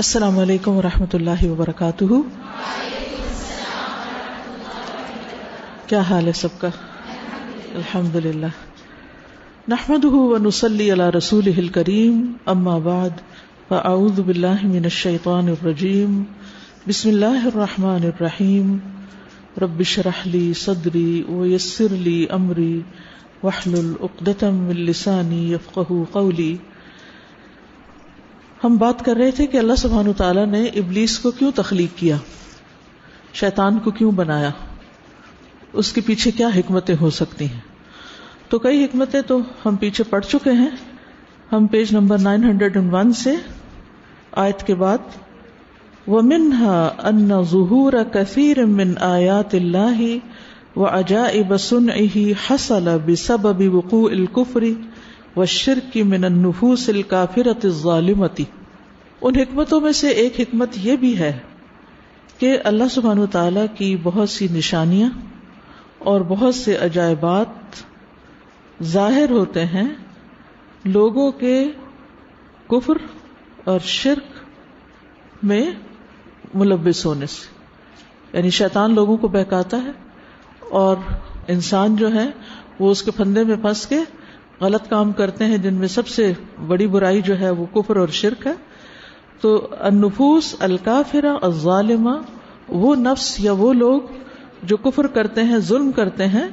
السلام علیکم و رحمۃ اللہ وبرکاتہ۔ کیا حال ہے سب کا؟ الحمد للہ نحمد ونسلی علی رسول کریم اما بعد، فاعوذ باللہ من الشیطان الرجیم۔ بسم اللہ الرحمن الرحیم۔ رب شرح لی صدری ویسر لی امری وحلل اقدتم من لسانی یفقہ قولی۔ ہم بات کر رہے تھے کہ اللہ سبحان تعالیٰ نے ابلیس کو کیوں تخلیق کیا؟ شیطان کو کیوں بنایا؟ اس کے پیچھے کیا حکمتیں ہو سکتی ہیں؟ تو کئی حکمتیں تو ہم پیچھے پڑ چکے ہیں۔ ہم page number nine hundred and one سے آیت کے بعد ومنہا ان ظہور کثیر من آیات اللہ و عجائب صنعه حصل بسبب وقوع الكفر و شرک کی من النفوس الکافرت الظالمتی ان حکمتوں میں سے ایک حکمت یہ بھی ہے کہ اللہ سبحانہ تعالی کی بہت سی نشانیاں اور بہت سے عجائبات ظاہر ہوتے ہیں لوگوں کے کفر اور شرک میں ملبس ہونے سے۔ یعنی شیطان لوگوں کو بہکاتا ہے اور انسان جو ہے وہ اس کے پھندے میں پھنس کے غلط کام کرتے ہیں جن میں سب سے بڑی برائی جو ہے وہ کفر اور شرک ہے، تو انفوس الکافرا الظالمہ، وہ نفس یا وہ لوگ جو کفر کرتے ہیں، ظلم کرتے ہیں،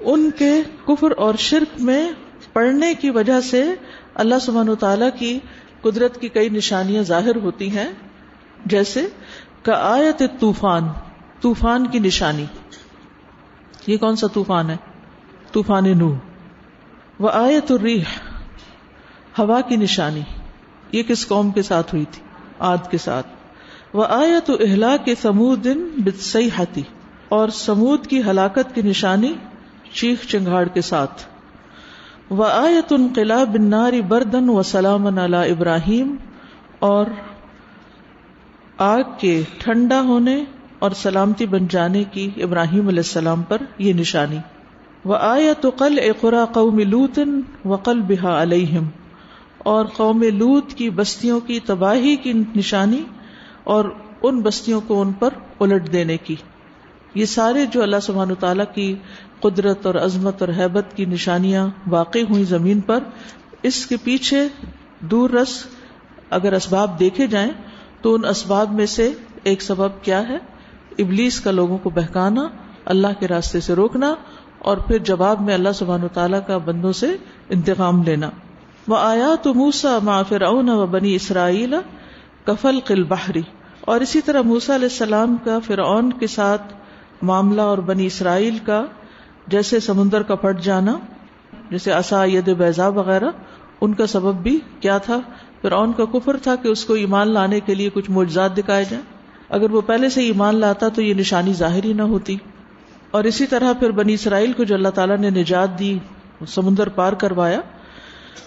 ان کے کفر اور شرک میں پڑھنے کی وجہ سے اللہ سبحانہ تعالی کی قدرت کی کئی نشانیاں ظاہر ہوتی ہیں، جیسے کا آیت طوفان طوفان کی نشانی۔ یہ کون سا طوفان ہے؟ طوفان نو وہ آیت الریح، ہوا کی نشانی، یہ کس قوم کے ساتھ ہوئی تھی؟ آد کے ساتھ۔ وہ آیت اہلا کے سمود دن بتسئی ہاتھی اور سمود کی ہلاکت کی نشانی چیخ چنگاڑ کے ساتھ۔ وہ آیت انقلا بناری بردن و سلام علی ابراہیم، اور آگ کے ٹھنڈا ہونے اور سلامتی بن جانے کی ابراہیم علیہ السلام پر یہ نشانی۔ وہ آیا تو قل اقرا قوم لوتن وقل بحا علیہم، اور قوم لوت کی بستیوں کی تباہی کی نشانی اور ان بستیوں کو ان پر الٹ دینے کی۔ یہ سارے جو اللہ سبحانہ تعالیٰ کی قدرت اور عظمت اور حیبت کی نشانیاں واقع ہوئی زمین پر، اس کے پیچھے دور رس اگر اسباب دیکھے جائیں تو ان اسباب میں سے ایک سبب کیا ہے؟ ابلیس کا لوگوں کو بہکانا، اللہ کے راستے سے روکنا اور پھر جواب میں اللہ سبحان و تعالیٰ کا بندوں سے انتقام لینا۔ وہ آیا تو موسا ما فرعون و بنی اسرائیل کفل قل بحری اور اسی طرح موسا علیہ السلام کا فرعون کے ساتھ معاملہ اور بنی اسرائیل کا، جیسے سمندر کا پھٹ جانا، جیسے اصا ید، بیضا وغیرہ، ان کا سبب بھی کیا تھا؟ فرعون کا کفر تھا کہ اس کو ایمان لانے کے لیے کچھ معجزات دکھائے جائیں۔ اگر وہ پہلے سے ایمان لاتا تو یہ نشانی ظاہر ہی نہ ہوتی۔ اور اسی طرح پھر بنی اسرائیل کو جو اللہ تعالیٰ نے نجات دی، سمندر پار کروایا۔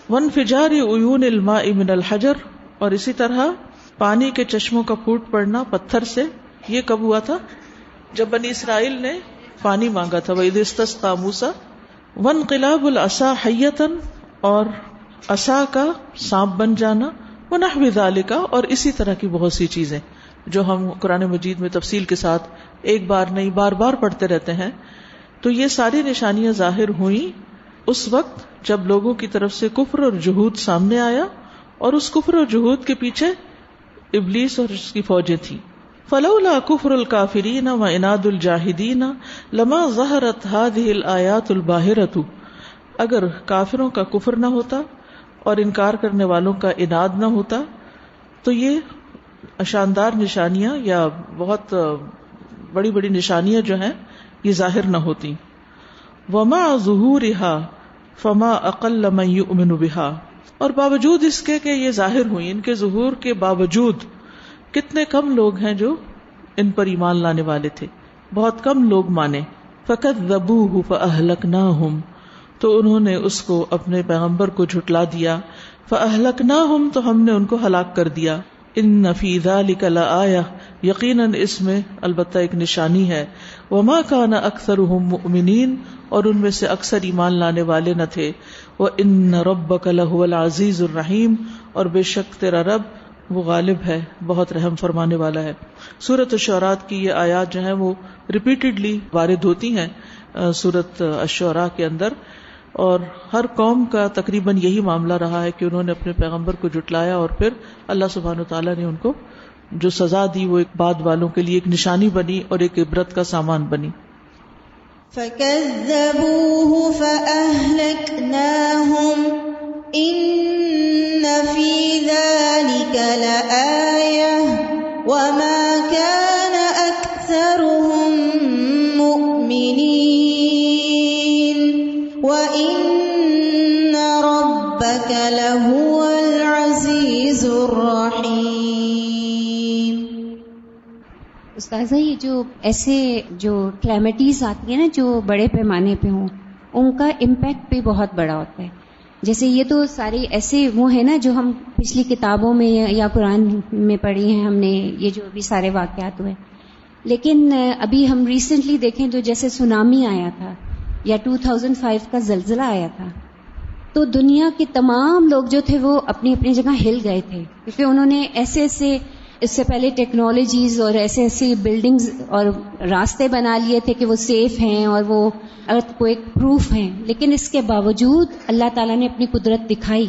ون فجاری اون الما امن الحجر۔ اور اسی طرح پانی کے چشموں کا پھوٹ پڑنا پتھر سے۔ یہ کب ہوا تھا؟ جب بنی اسرائیل نے پانی مانگا تھا۔ وہ عدست موسا ون قلاب السا حیتن اور اصا کا سانپ بن جانا۔ وہ نہ کا اور اسی طرح کی بہت سی چیزیں جو ہم قرآن مجید میں تفصیل کے ساتھ ایک بار نہیں، بار بار پڑھتے رہتے ہیں۔ تو یہ ساری نشانیاں ظاہر ہوئی اس وقت جب لوگوں کی طرف سے کفر اور جہود سامنے آیا اور اس کفر اور جہود کے پیچھے ابلیس اور اس کی فوجیں تھیں۔ فلولا کفر الکافرین و اناد الجاہدین لما ظہرت هذه الآیات الباہرت اگر کافروں کا کفر نہ ہوتا اور انکار کرنے والوں کا اناد نہ ہوتا، تو یہ شاندار نشانیاں یا بہت بڑی بڑی نشانیاں جو ہیں، یہ ظاہر نہ ہوتی۔ وما ظہور فما اقل امن بحا اور باوجود اس کے کہ یہ ظاہر ہوئی، ان کے ظہور کے باوجود کتنے کم لوگ ہیں جو ان پر ایمان لانے والے تھے۔ بہت کم لوگ مانے۔ فقط ربو فلک نہ ہوں تو انہوں نے اس کو اپنے پیغمبر کو جھٹلا دیا۔ فلک نہ ہوں تو ہم نے ان کو ہلاک کر دیا۔ ان نفیزہ لکلا آیا یقیناً اس میں البتہ ایک نشانی ہے۔ وہ ماں اکثر مؤمنین، اور ان میں سے اکثر ایمان لانے والے نہ تھے۔ وہ ان رب العزیز الرحیم اور بے شک تیرا رب وہ غالب ہے، بہت رحم فرمانے والا ہے۔ سورت الشعرات کی یہ آیات جو ہیں وہ ریپیٹڈلی وارد ہوتی ہیں۔ سورت الشعراء کے اندر۔ اور ہر قوم کا تقریباً یہی معاملہ رہا ہے کہ انہوں نے اپنے پیغمبر کو جٹلایا اور پھر اللہ سبحان و تعالیٰ نے ان کو جو سزا دی وہ ایک بعد والوں کے لیے ایک نشانی بنی اور ایک عبرت کا سامان بنی۔ فَكَذَّبُوهُ فَأَهْلَكْنَاهُمْ ان فی ذلك لآیہ وما كان جو ایسے جو کلیمٹیز آتی ہیں نا جو بڑے پیمانے پہ ہوں، ان کا امپیکٹ بھی بہت بڑا ہوتا ہے۔ جیسے یہ تو سارے ایسے وہ ہیں نا جو ہم پچھلی کتابوں میں یا قرآن میں پڑھی ہیں، ہم نے یہ جو بھی سارے واقعات ہوئے۔ لیکن ابھی ہم ریسنٹلی دیکھیں تو جیسے سونامی آیا تھا، یا 2005 کا زلزلہ آیا تھا، تو دنیا کے تمام لوگ جو تھے وہ اپنی اپنی جگہ ہل گئے تھے۔ کیونکہ انہوں نے ایسے ایسے اس سے پہلے ٹیکنالوجیز اور ایسے ایسی بلڈنگز اور راستے بنا لیے تھے کہ وہ سیف ہیں اور وہ ارتھ کو ایک پروف ہیں۔ لیکن اس کے باوجود اللہ تعالیٰ نے اپنی قدرت دکھائی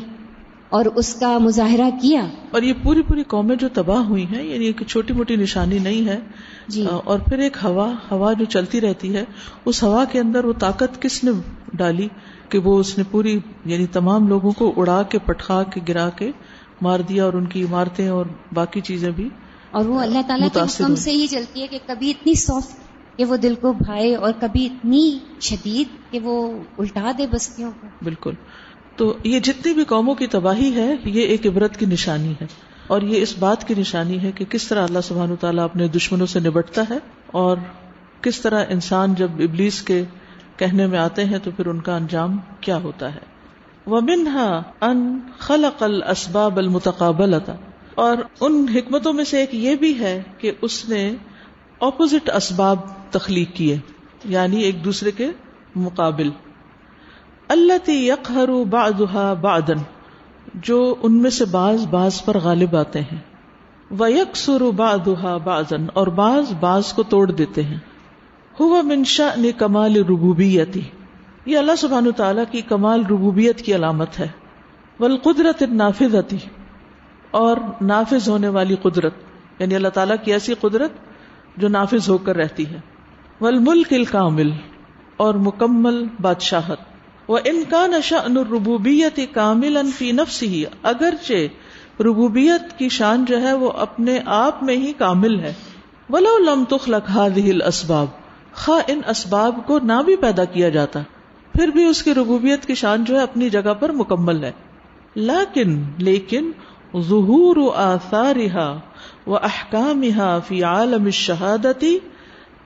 اور اس کا مظاہرہ کیا۔ اور یہ پوری پوری قومیں جو تباہ ہوئی ہیں یعنی ایک چھوٹی موٹی نشانی نہیں ہے جی۔ اور پھر ایک ہوا ہوا جو چلتی رہتی ہے اس ہوا کے اندر وہ طاقت کس نے ڈالی کہ وہ اس نے پوری یعنی تمام لوگوں کو اڑا کے پٹخا کے گرا کے مار دیا اور ان کی عمارتیں اور باقی چیزیں بھی اور وہ اللہ تعالیٰ کے حکم سے ہی چلتی ہے کہ کبھی اتنی سافٹ کہ وہ دل کو بھائے اور کبھی اتنی شدید کہ وہ الٹا دے بستیوں کو۔ بالکل۔ تو یہ جتنی بھی قوموں کی تباہی ہے یہ ایک عبرت کی نشانی ہے۔ اور یہ اس بات کی نشانی ہے کہ کس طرح اللہ سبحان تعالیٰ اپنے دشمنوں سے نبٹتا ہے اور کس طرح انسان جب ابلیس کے کہنے میں آتے ہیں تو پھر ان کا انجام کیا ہوتا ہے۔ ومنها ان خلق الاسباب المتقابل اور ان حکمتوں میں سے ایک یہ بھی ہے کہ اس نے اپوزٹ اسباب تخلیق کیے یعنی ایک دوسرے کے مقابل. اللہ یقہر بعضها بعضا، جو ان میں سے بعض بعض پر غالب آتے ہیں. وہ یکسر بعضها بعضا، اور بعض بعض کو توڑ دیتے ہیں. ہوا من شأن کمال ربوبیتی یہ اللہ سبحان تعالیٰ کی کمال ربوبیت کی علامت ہے۔ ول قدرت نافذ اور نافذ ہونے والی قدرت یعنی اللہ تعالیٰ کی ایسی قدرت جو نافذ ہو کر رہتی ہے۔ ول ملک الکامل، اور مکمل بادشاہت۔ وہ انکان شان ربوبیت کامل انفی نفس ہی اگرچہ ربوبیت کی شان جو ہے وہ اپنے آپ میں ہی کامل ہے۔ ولو لم تخلق هذه الاسباب خواہ ان اسباب کو نہ بھی پیدا کیا جاتا۔ پھر بھی اس کی ربوبیت کی شان جو ہے اپنی جگہ پر مکمل ہے۔ لیکن لیکن، ظہور و احکام فی عالم شہادتی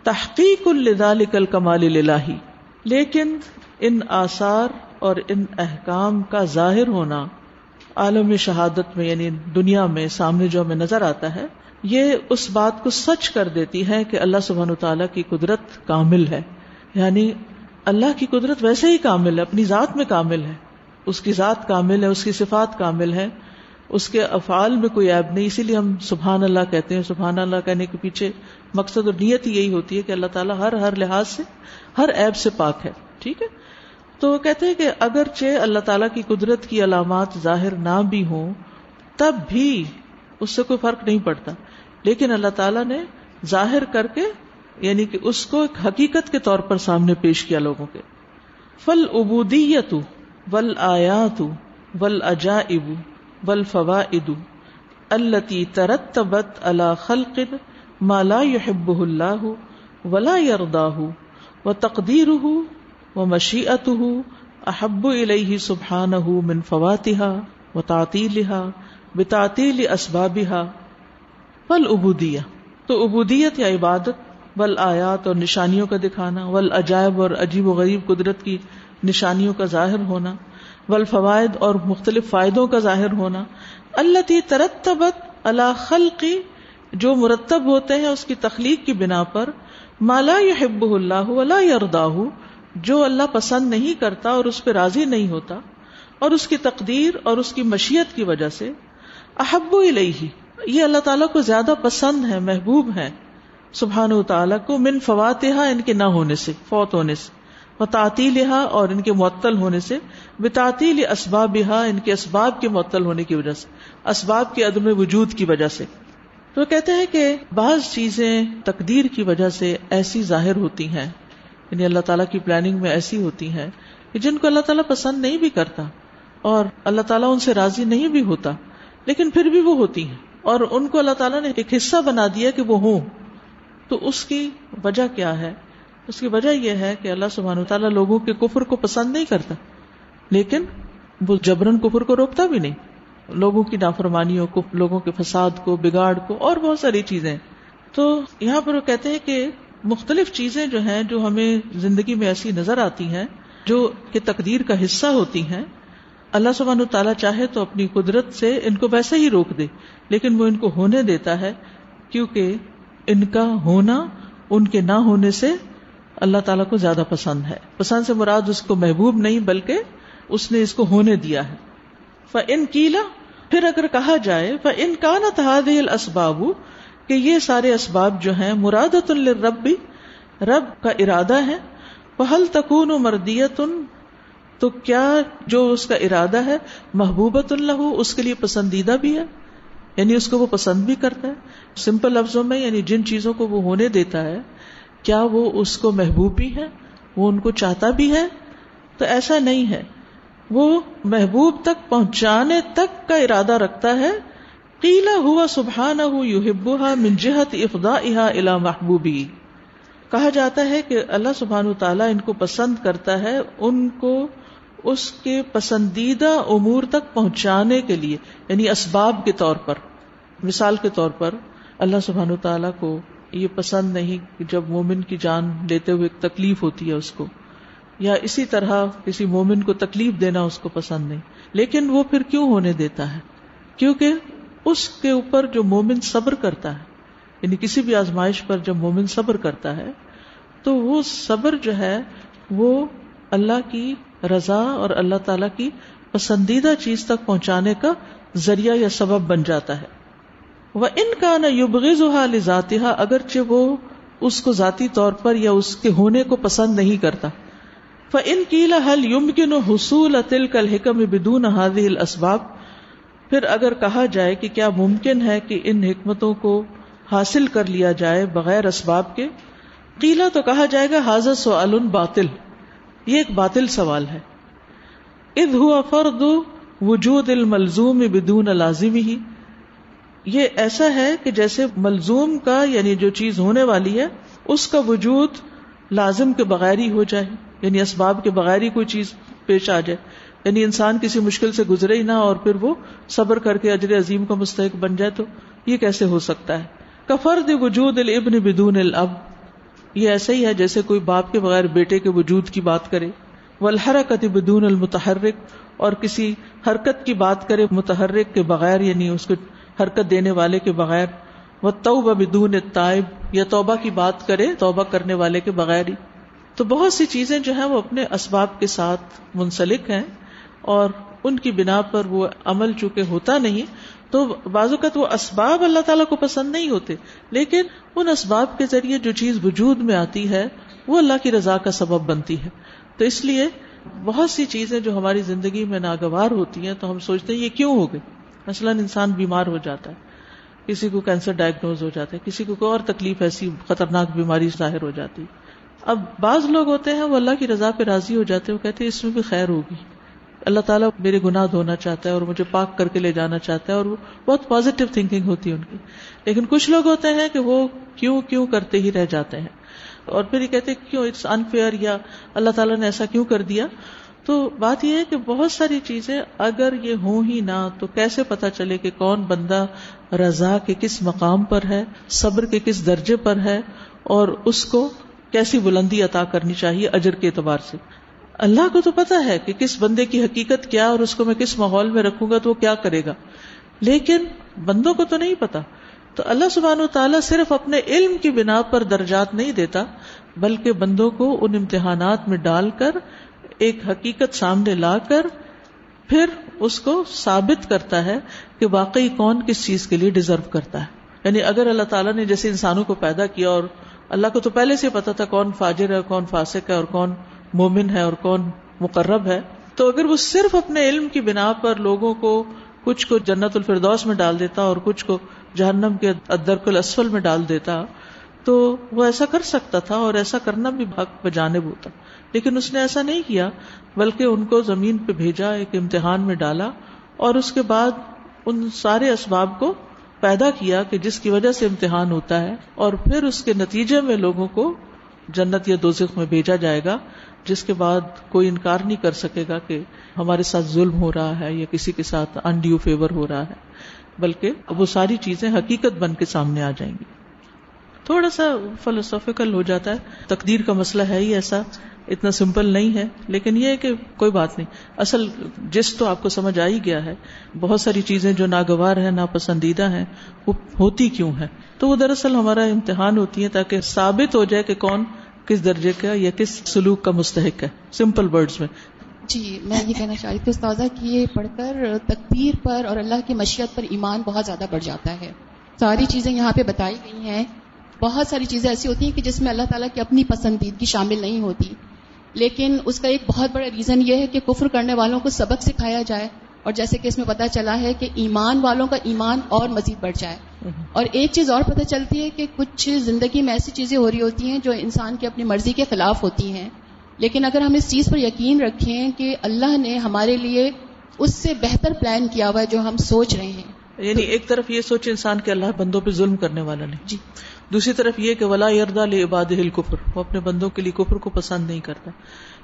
تحقیق الدال کمال الہی لیکن، ان آثار اور ان احکام کا ظاہر ہونا عالم شہادت میں یعنی دنیا میں سامنے جو ہمیں نظر آتا ہے، یہ اس بات کو سچ کر دیتی ہے کہ اللہ سبحان تعالیٰ کی قدرت کامل ہے۔ یعنی اللہ کی قدرت ویسے ہی کامل ہے، اپنی ذات میں کامل ہے۔ اس کی ذات کامل ہے، اس کی صفات کامل ہے اس کے افعال میں کوئی عیب نہیں، اسی لیے ہم سبحان اللہ کہتے ہیں۔ سبحان اللہ کہنے کے پیچھے مقصد اور نیت ہی یہی ہوتی ہے کہ اللہ تعالیٰ ہر ہر لحاظ سے ہر عیب سے پاک ہے، ٹھیک ہے؟ تو وہ کہتے ہیں کہ اگرچہ اللہ تعالیٰ کی قدرت کی علامات ظاہر نہ بھی ہوں، تب بھی اس سے کوئی فرق نہیں پڑتا۔ لیکن اللہ تعالیٰ نے ظاہر کر کے یعنی کہ اس کو ایک حقیقت کے طور پر سامنے پیش کیا لوگوں کے۔ فل ابودیت ول آیات ول اجا ابو ول فوا ادو التی ترتبت اللہ خلق مالا یحب اللہ ولا یردا و تقدیر و مشیت احب علیہ سبحان من فواتہ و تعطیلہ بتعطیل اسبابہ فل ابودیہ تو ابودیت یا عبادت ول آیات اور نشانیوں کا دکھانا، ول عجائب اور عجیب و غریب قدرت کی نشانیوں کا ظاہر ہونا، ول فوائد اور مختلف فائدوں کا ظاہر ہونا۔ اللہ تی ترتبت اللہ خلقی جو مرتب ہوتے ہیں اس کی تخلیق کی بنا پر مالا یحب اللہ ولا یرداہ جو اللہ پسند نہیں کرتا اور اس پہ راضی نہیں ہوتا، اور اس کی تقدیر اور اس کی مشیت کی وجہ سے۔ احب ہی یہ اللہ تعالیٰ کو زیادہ پسند ہے، محبوب ہے۔ سبحان و تعالیٰ کو من فواتحا ان کے نہ ہونے سے، فوت ہونے سے وہ تعطیل اور ان کے معطل ہونے سے بے تعطیل اسباب ان کے اسباب کے معطل ہونے کی وجہ سے، اسباب کے عدم وجود کی وجہ سے۔ تو کہتے ہیں کہ بعض چیزیں تقدیر کی وجہ سے ایسی ظاہر ہوتی ہیں یعنی اللہ تعالیٰ کی پلاننگ میں ایسی ہوتی ہیں کہ جن کو اللہ تعالیٰ پسند نہیں بھی کرتا اور اللہ تعالیٰ ان سے راضی نہیں بھی ہوتا، لیکن پھر بھی وہ ہوتی ہیں۔ اور ان کو اللہ تعالیٰ نے ایک حصہ بنا دیا کہ وہ ہوں۔ تو اس کی وجہ کیا ہے؟ اس کی وجہ یہ ہے کہ اللہ سبحانہ تعالیٰ لوگوں کے کفر کو پسند نہیں کرتا۔ لیکن وہ جبرن کفر کو روکتا بھی نہیں۔ لوگوں کی نافرمانیوں کو، لوگوں کے فساد کو، بگاڑ کو اور بہت ساری چیزیں۔ تو یہاں پر وہ کہتے ہیں کہ مختلف چیزیں جو ہیں جو ہمیں زندگی میں ایسی نظر آتی ہیں جو کہ تقدیر کا حصہ ہوتی ہیں، اللہ سبحانہ تعالیٰ چاہے تو اپنی قدرت سے ان کو ویسے ہی روک دے، لیکن وہ ان کو ہونے دیتا ہے کیونکہ ان کا ہونا ان کے نہ ہونے سے اللہ تعالیٰ کو زیادہ پسند ہے۔ پسند سے مراد اس کو محبوب نہیں، بلکہ اس نے اس کو ہونے دیا ہے۔ ف ان کیلا پھر اگر کہا جائے ف ان کا نہ تحاد اسباب کہ یہ سارے اسباب جو ہیں مرادت الرب رب کا ارادہ ہے۔ پہل تکون مردیت تو کیا جو اس کا ارادہ ہے محبوبت اللہ اس کے لیے پسندیدہ بھی ہے؟ یعنی اس کو وہ پسند بھی کرتا ہے، سمپل لفظوں میں یعنی جن چیزوں کو وہ ہونے دیتا ہے، کیا وہ اس کو محبوب بھی ہے وہ ان کو چاہتا بھی ہے تو ایسا نہیں ہے۔ وہ محبوب تک پہنچانے تک کا ارادہ رکھتا ہے۔ قیلا ہوا سبحان ہبا منجہت افدا الا محبوبی۔ کہا جاتا ہے کہ اللہ سبحان تعالیٰ ان کو پسند کرتا ہے، ان کو اس کے پسندیدہ امور تک پہنچانے کے لیے یعنی اسباب کے طور پر، مثال کے طور پر اللہ سبحان تعالیٰ کو یہ پسند نہیں کہ جب مومن کی جان لیتے ہوئے ایک تکلیف ہوتی ہے اس کو، یا اسی طرح کسی مومن کو تکلیف دینا اس کو پسند نہیں۔ لیکن وہ پھر کیوں ہونے دیتا ہے؟ کیونکہ اس کے اوپر جو مومن صبر کرتا ہے یعنی کسی بھی آزمائش پر جب مومن صبر کرتا ہے، تو وہ صبر جو ہے، وہ اللہ کی رضا اور اللہ تعالی کی پسندیدہ چیز تک پہنچانے کا ذریعہ یا سبب بن جاتا ہے۔ وہ ان کا نہ یوبغز ذاتیہ اگرچہ وہ اس کو ذاتی طور پر یا اس کے ہونے کو پسند نہیں کرتا۔ ان کیلا حل یمکن حصول اتل کل حکم بدون حاضل اسباب پھر اگر کہا جائے کہ کیا ممکن ہے کہ ان حکمتوں کو حاصل کر لیا جائے بغیر اسباب کے قیلا تو کہا جائے گا حاضر سوال باطل یہ ایک باطل سوال ہے۔ اد ہوا فرد وجود الملزوم بدون لازم ہی یہ ایسا ہے کہ جیسے ملزوم کا یعنی جو چیز ہونے والی ہے، اس کا وجود لازم کے بغیر ہی ہو جائے یعنی اسباب کے بغیر ہی کوئی چیز پیش آ جائے۔ یعنی انسان کسی مشکل سے گزرے ہی نہ اور پھر وہ صبر کر کے اجر عظیم کا مستحق بن جائے تو یہ کیسے ہو سکتا ہے؟ کفرد وجود الابن بدون الاب یہ ایسا ہی ہے جیسے کوئی باپ کے بغیر بیٹے کے وجود کی بات کرے۔ والحرکت بدون المتحرک اور کسی حرکت کی بات کرے متحرک کے بغیر یعنی اس کو حرکت دینے والے کے بغیر۔ وہ توبہ بدون تائب یا توبہ کی بات کرے توبہ کرنے والے کے بغیر ہی۔ تو بہت سی چیزیں جو ہیں وہ اپنے اسباب کے ساتھ منسلک ہیں اور ان کی بنا پر وہ عمل چونکہ ہوتا نہیں تو بعض اوقات وہ اسباب اللہ تعالیٰ کو پسند نہیں ہوتے، لیکن ان اسباب کے ذریعے جو چیز وجود میں آتی ہے، وہ اللہ کی رضا کا سبب بنتی ہے۔ تو اس لیے بہت سی چیزیں جو ہماری زندگی میں ناگوار ہوتی ہیں، تو ہم سوچتے ہیں یہ کیوں ہو گئے مثلاً انسان بیمار ہو جاتا ہے، کسی کو کینسر ڈائگنوز ہو جاتا ہے، کسی کو کوئی اور تکلیف ایسی خطرناک بیماری ظاہر ہو جاتی۔ اب بعض لوگ ہوتے ہیں، وہ اللہ کی رضا پہ راضی ہو جاتے ہیں، وہ کہتے ہیں اس میں بھی خیر ہوگی۔ اللہ تعالیٰ میرے گناہ دھونا چاہتا ہے اور مجھے پاک کر کے لے جانا چاہتا ہے اور وہ بہت پازیٹو تھنکنگ ہوتی ہے ان کی۔ لیکن کچھ لوگ ہوتے ہیں کہ وہ کیوں کیوں کرتے ہی رہ جاتے ہیں۔ اور پھر یہ کہتے کیوں اٹس انفیئر یا اللہ تعالیٰ نے ایسا کیوں کر دیا؟ تو بات یہ ہے کہ بہت ساری چیزیں اگر یہ ہوں ہی نہ تو کیسے پتا چلے کہ کون بندہ رضا کے کس مقام پر ہے، صبر کے کس درجے پر ہے اور اس کو کیسی بلندی عطا کرنی چاہیے اجر کے اعتبار سے۔ اللہ کو تو پتا ہے کہ کس بندے کی حقیقت کیا اور اس کو میں کس ماحول میں رکھوں گا تو وہ کیا کرے گا۔ لیکن بندوں کو تو نہیں پتا۔ تو اللہ سبحان و تعالیٰ صرف اپنے علم کی بنا پر درجات نہیں دیتا، بلکہ بندوں کو ان امتحانات میں ڈال کر، ایک حقیقت سامنے لا کر، پھر اس کو ثابت کرتا ہے کہ واقعی کون کس چیز کے لیے ڈیزرو کرتا ہے۔ یعنی اگر اللہ تعالیٰ نے جیسے انسانوں کو پیدا کیا اور اللہ کو تو پہلے سے پتا تھا کون فاجر ہے، کون فاسق ہے اور کون مومن ہے اور کون مقرب ہے، تو اگر وہ صرف اپنے علم کی بنا پر لوگوں کو کچھ کو جنت الفردوس میں ڈال دیتا اور کچھ کو جہنم کے ادرک الاسفل میں ڈال دیتا، تو وہ ایسا کر سکتا تھا اور ایسا کرنا بھی حق بجانب ہوتا۔ لیکن اس نے ایسا نہیں کیا، بلکہ ان کو زمین پہ بھیجا، ایک امتحان میں ڈالا اور اس کے بعد ان سارے اسباب کو پیدا کیا کہ جس کی وجہ سے امتحان ہوتا ہے اور پھر اس کے نتیجے میں لوگوں کو جنت یا دوزخ میں بھیجا جائے گا۔ جس کے بعد کوئی انکار نہیں کر سکے گا کہ ہمارے ساتھ ظلم ہو رہا ہے یا کسی کے ساتھ انڈیو فیور ہو رہا ہے، بلکہ وہ ساری چیزیں حقیقت بن کے سامنے آ جائیں گی۔ تھوڑا سا فلسفیکل ہو جاتا ہے۔ تقدیر کا مسئلہ ہے ہی ایسا، اتنا سمپل نہیں ہے، لیکن یہ ہے کہ کوئی بات نہیں۔ اصل جس تو آپ کو سمجھ آ ہی گیا ہے، بہت ساری چیزیں جو ناگوار ہیں، ناپسندیدہ ہیں، وہ ہوتی کیوں ہے تو وہ دراصل ہمارا امتحان ہوتی ہے تاکہ ثابت ہو جائے کہ کون کس درجے کا یا کس سلوک کا مستحق ہے؟ سمپل ورڈز میں۔ جی میں یہ کہنا چاہ رہی تھی استاذہ کہ یہ پڑھ کر تقدیر پر اور اللہ کی مشیت پر ایمان بہت زیادہ بڑھ جاتا ہے۔ ساری چیزیں یہاں پہ بتائی گئی ہیں۔ بہت ساری چیزیں ایسی ہوتی ہیں کہ جس میں اللہ تعالیٰ کی اپنی پسندیدگی شامل نہیں ہوتی۔ لیکن اس کا ایک بہت بڑا ریزن یہ ہے کہ کفر کرنے والوں کو سبق سکھایا جائے اور جیسے کہ اس میں پتا چلا ہے کہ ایمان والوں کا ایمان اور مزید بڑھ جائے۔ اور ایک چیز اور پتہ چلتی ہے کہ کچھ زندگی میں ایسی چیزیں ہو رہی ہوتی ہیں جو انسان کی اپنی مرضی کے خلاف ہوتی ہیں۔ لیکن اگر ہم اس چیز پر یقین رکھیں کہ اللہ نے ہمارے لیے اس سے بہتر پلان کیا ہوا ہے جو ہم سوچ رہے ہیں۔ یعنی ایک طرف یہ سوچ انسان کے اللہ بندوں پہ ظلم کرنے والا نہیں۔ جی۔ دوسری طرف یہ کہ ولا یردا عباد کفر وہ اپنے بندوں کے لیے کفر کو پسند نہیں کرتا۔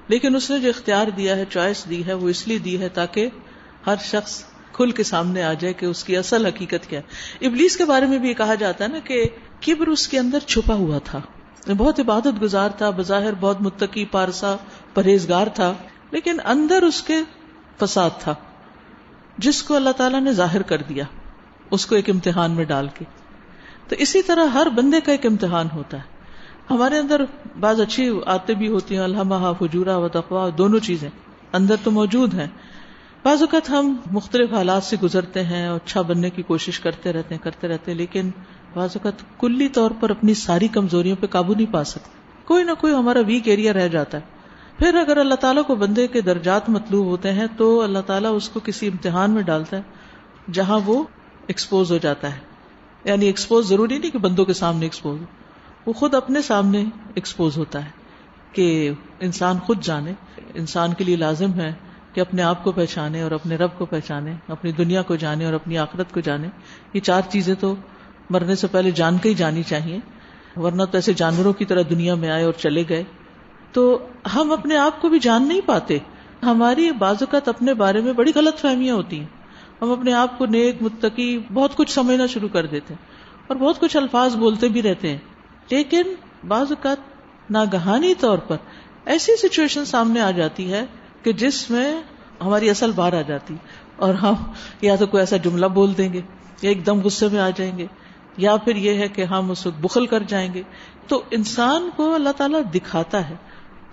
لیکن اس نے جو اختیار دیا ہے چوائس دی ہے وہ اس لیے دی ہے تاکہ ہر شخص کھل کے سامنے آ جائے کہ اس کی اصل حقیقت کیا ہے۔ ابلیس کے بارے میں بھی یہ کہا جاتا ہے نا کہ کبر اس کے اندر چھپا ہوا تھا۔ بہت عبادت گزار تھا، بظاہر بہت متقی، پارسا، پرہیزگار تھا، لیکن اندر اس کے فساد تھا، جس کو اللہ تعالیٰ نے ظاہر کر دیا، اس کو ایک امتحان میں ڈال کے۔ تو اسی طرح ہر بندے کا ایک امتحان ہوتا ہے۔ ہمارے اندر بعض اچھی آتے بھی ہوتی ہیں الحمہ فجورا و تقوا، دونوں چیزیں اندر تو موجود ہیں بعض اوقات ہم مختلف حالات سے گزرتے ہیں اور اچھا بننے کی کوشش کرتے رہتے ہیں، کرتے رہتے ہیں، لیکن بعض اوقات کلی طور پر اپنی ساری کمزوریوں پہ قابو نہیں پا سکتے۔ کوئی نہ کوئی ہمارا ویک ایریا رہ جاتا ہے۔ پھر اگر اللہ تعالیٰ کو بندے کے درجات مطلوب ہوتے ہیں تو اللہ تعالیٰ اس کو کسی امتحان میں ڈالتا ہے جہاں وہ ایکسپوز ہو جاتا ہے۔ یعنی ایکسپوز ضروری نہیں کہ بندوں کے سامنے ایکسپوز ہو۔ وہ خود اپنے سامنے ایکسپوز ہوتا ہے کہ انسان خود جانے، انسان کے لیے لازم ہے کہ اپنے آپ کو پہچانے اور اپنے رب کو پہچانے، اپنی دنیا کو جانے اور اپنی آخرت کو جانے۔ یہ چار چیزیں تو مرنے سے پہلے جان کے ہی جانی چاہیے، ورنہ تو ایسے جانوروں کی طرح دنیا میں آئے اور چلے گئے۔ تو ہم اپنے آپ کو بھی جان نہیں پاتے۔ ہماری بازوقت اپنے بارے میں بڑی غلط فہمیاں ہوتی ہیں۔ ہم اپنے آپ کو نیک، متقی، بہت کچھ سمجھنا شروع کر دیتے ہیں اور بہت کچھ الفاظ بولتے بھی رہتے ہیں۔ لیکن بعض اوقات ناگہانی طور پر ایسی سچویشن سامنے آ جاتی ہے کہ جس میں ہماری اصل بار آ جاتی اور ہم یا تو کوئی ایسا جملہ بول دیں گے یا ایک دم غصے میں آ جائیں گے یا پھر یہ ہے کہ ہم اس وقت بخل کر جائیں گے تو انسان کو اللہ تعالیٰ دکھاتا ہے۔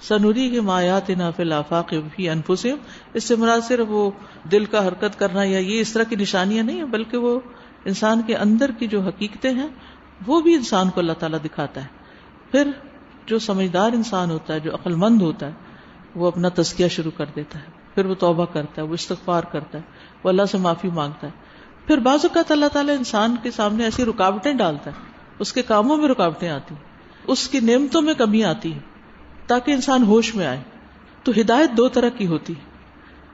سنوری کے مایات نافل آفاق بھی انفسم اس سے مراد صرف وہ دل کا حرکت کرنا یا یہ اس طرح کی نشانیاں نہیں ہیں، بلکہ وہ انسان کے اندر کی جو حقیقتیں ہیں، وہ بھی انسان کو اللہ تعالیٰ دکھاتا ہے۔ پھر جو سمجھدار انسان ہوتا ہے، جو عقل مند ہوتا ہے وہ اپنا تزکیہ شروع کر دیتا ہے، پھر وہ توبہ کرتا ہے، وہ استغفار کرتا ہے، وہ اللہ سے معافی مانگتا ہے۔ پھر بعض اوقات اللہ تعالیٰ انسان کے سامنے ایسی رکاوٹیں ڈالتا ہے، اس کے کاموں میں رکاوٹیں آتی ہیں، اس کی نعمتوں میں کمی آتی ہے، تاکہ انسان ہوش میں آئے۔ تو ہدایت دو طرح کی ہوتی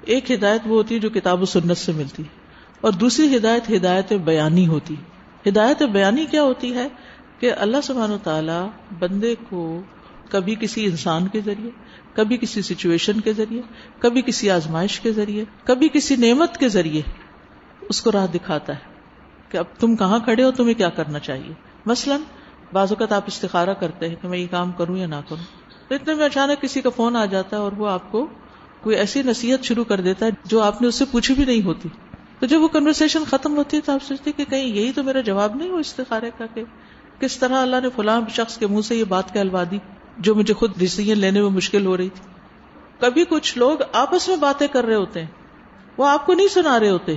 ایک ہدایت وہ ہوتی ہے جو کتاب و سنت سے ملتی ہے، اور دوسری ہدایت ہدایت بیانی ہوتی ہدایت بیانی کیا ہوتی ہے کہ اللہ سبحان و تعالی بندے کو کبھی کسی انسان کے ذریعے کبھی کسی سچویشن کے ذریعے، کبھی کسی آزمائش کے ذریعے، کبھی کسی نعمت کے ذریعے اس کو راہ دکھاتا ہے کہ اب تم کہاں کھڑے ہو، تمہیں کیا کرنا چاہیے؟ مثلاً بعض اوقات آپ استخارہ کرتے ہیں کہ میں یہ کام کروں یا نہ کروں۔ تو اتنے میں اچانک کسی کا فون آ جاتا ہے اور وہ آپ کو کوئی ایسی نصیحت شروع کر دیتا ہے جو آپ نے اس سے پوچھی بھی نہیں ہوتی۔ تو جب وہ کنورسن ختم ہوتی ہے تو آپ سوچتے کہ کہیں یہی تو میرا جواب نہیں ہو استخارے کا کہ کس طرح اللہ نے فلاں شخص کے منہ سے یہ بات کہلوا دی؟ جو مجھے خود ڈسیزن لینے میں مشکل ہو رہی تھی۔ کبھی کچھ لوگ آپس میں باتیں کر رہے ہوتے ہیں۔ وہ آپ کو نہیں سنا رہے ہوتے۔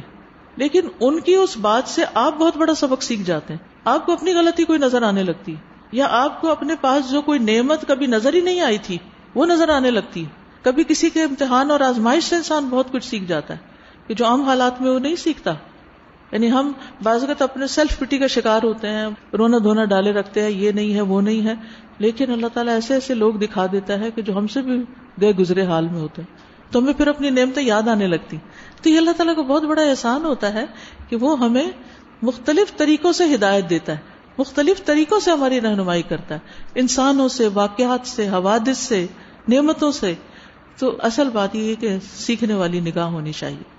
لیکن ان کی اس بات سے آپ بہت بڑا سبق سیکھ جاتے ہیں۔ آپ کو اپنی غلطی کوئی نظر آنے لگتی۔ یا آپ کو اپنے پاس جو کوئی نعمت کبھی نظر ہی نہیں آئی تھی، وہ نظر آنے لگتی۔ کبھی کسی کے امتحان اور آزمائش سے انسان بہت کچھ سیکھ جاتا ہے۔ کہ جو عام حالات میں وہ نہیں سیکھتا۔ یعنی ہم بازگت اپنے سیلف پٹی کا شکار ہوتے ہیں، رونا دھونا ڈالے رکھتے ہیں، یہ نہیں ہے، وہ نہیں ہے۔ لیکن اللہ تعالیٰ ایسے ایسے لوگ دکھا دیتا ہے کہ جو ہم سے بھی گئے گزرے حال میں ہوتے ہیں۔ تو ہمیں پھر اپنی نعمتیں یاد آنے لگتی۔ تو یہ اللہ تعالیٰ کو بہت بڑا احسان ہوتا ہے کہ وہ ہمیں مختلف طریقوں سے ہدایت دیتا ہے۔ مختلف طریقوں سے ہماری رہنمائی کرتا ہے۔ انسانوں سے، واقعات سے، حوادث سے، نعمتوں سے۔ تو اصل بات یہ ہے کہ سیکھنے والی نگاہ ہونی چاہیے۔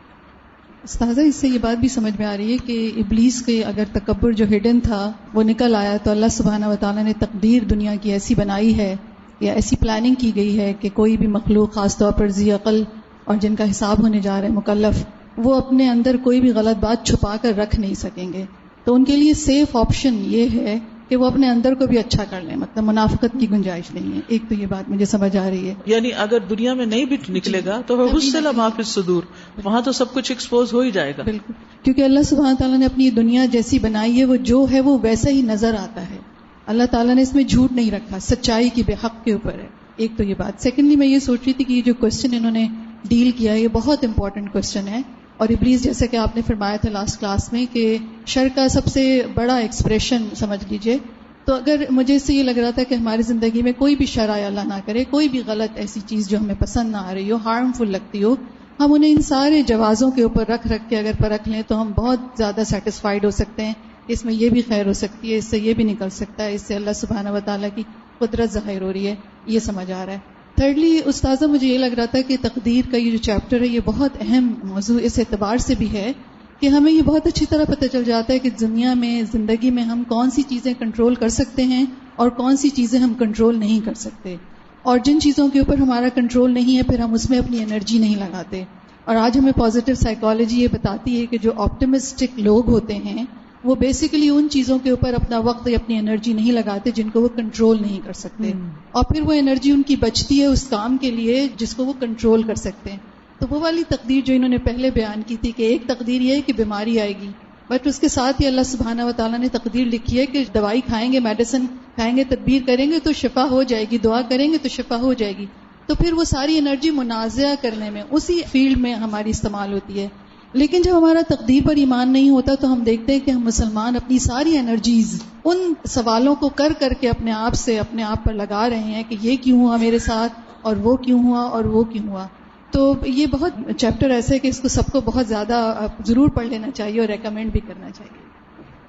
استاذہ، اس سے یہ بات بھی سمجھ میں آ رہی ہے کہ ابلیس کے اگر تکبر جو ہڈن تھا، وہ نکل آیا تو اللہ سبحانہ و تعالیٰ نے تقدیر دنیا کی ایسی بنائی ہے یا ایسی پلاننگ کی گئی ہے کہ کوئی بھی مخلوق، خاص طور پر ذی عقل اور جن کا حساب ہونے جا رہا ہے، مکلف، وہ اپنے اندر کوئی بھی غلط بات چھپا کر رکھ نہیں سکیں گے۔ تو ان کے لیے سیف آپشن یہ ہے کہ وہ اپنے اندر کو بھی اچھا کر لیں مطلب منافقت کی گنجائش نہیں ہے۔ ایک تو یہ بات مجھے سمجھ آ رہی ہے۔ یعنی اگر دنیا میں نہیں بھی نکلے گا تو لمحافظ صدور وہاں تو سب کچھ ایکسپوز ہو ہی جائے گا۔ بالکل۔ کیونکہ اللہ سبحانہ تعالیٰ نے اپنی دنیا جیسی بنائی ہے وہ جو ہے وہ ویسا ہی نظر آتا ہے۔ اللہ تعالیٰ نے اس میں جھوٹ نہیں رکھا سچائی کی بے حق کے اوپر ہے۔ ایک تو یہ بات۔ سیکنڈلی میں یہ سوچ رہی تھی کہ یہ جو کوشچن انہوں نے ڈیل کیا یہ بہت امپورٹنٹ کوشچن ہے۔ اور ابلیس جیسے کہ آپ نے فرمایا تھا لاسٹ کلاس میں کہ شر کا سب سے بڑا ایکسپریشن سمجھ لیجیے۔ تو اگر مجھے اس سے یہ لگ رہا تھا کہ ہماری زندگی میں کوئی بھی شرائع اللہ نہ کرے، کوئی بھی غلط ایسی چیز جو ہمیں پسند نہ آ رہی ہو ہارمفل لگتی ہو، ہم انہیں ان سارے جوازوں کے اوپر رکھ رکھ کے اگر پرکھ لیں تو ہم بہت زیادہ سیٹسفائڈ ہو سکتے ہیں۔ اس میں یہ بھی خیر ہو سکتی ہے، اس سے یہ بھی نکل سکتا ہے، اس سے اللہ سبحانہ و تعالیٰ کی قدرت ظاہر ہو رہی ہے۔ یہ سمجھ آ رہا ہے۔ تھرڈلی استاذہ، مجھے یہ لگ رہا تھا کہ تقدیر کا یہ جو چیپٹر ہے، یہ بہت اہم موضوع اس اعتبار سے بھی ہے کہ ہمیں یہ بہت اچھی طرح پتہ چل جاتا ہے کہ دنیا میں، زندگی میں ہم کون سی چیزیں کنٹرول کر سکتے ہیں اور کون سی چیزیں ہم کنٹرول نہیں کر سکتے۔ اور جن چیزوں کے اوپر ہمارا کنٹرول نہیں ہے، پھر ہم اس میں اپنی انرجی نہیں لگاتے۔ اور آج ہمیں پازیٹیو سائیکالوجی یہ بتاتی ہے کہ جو آپٹمسٹک لوگ ہوتے ہیں وہ بیسیکلی ان چیزوں کے اوپر اپنا وقت یا اپنی انرجی نہیں لگاتے جن کو وہ کنٹرول نہیں کر سکتے۔ اور پھر وہ انرجی ان کی بچتی ہے اس کام کے لیے جس کو وہ کنٹرول کر سکتے ہیں۔ تو وہ والی تقدیر جو انہوں نے پہلے بیان کی تھی کہ ایک تقدیر یہ ہے کہ بیماری آئے گی بٹ اس کے ساتھ ہی اللہ سبحانہ و تعالیٰ نے تقدیر لکھی ہے کہ دوائی کھائیں گے میڈیسن کھائیں گے تدبیر کریں گے تو شفا ہو جائے گی دعا کریں گے تو شفا ہو جائے گی۔ تو پھر وہ ساری انرجی منازعہ کرنے میں اسی فیلڈ میں ہماری استعمال ہوتی ہے۔ لیکن جب ہمارا تقدیر پر ایمان نہیں ہوتا تو ہم دیکھتے ہیں کہ ہم مسلمان اپنی ساری انرجیز ان سوالوں کو کر کر کے اپنے آپ سے اپنے آپ پر لگا رہے ہیں کہ یہ کیوں ہوا میرے ساتھ اور وہ کیوں ہوا اور وہ کیوں ہوا۔ تو یہ بہت چیپٹر ایسے ہے کہ اس کو سب کو بہت زیادہ ضرور پڑھ لینا چاہیے اور ریکمینڈ بھی کرنا چاہیے۔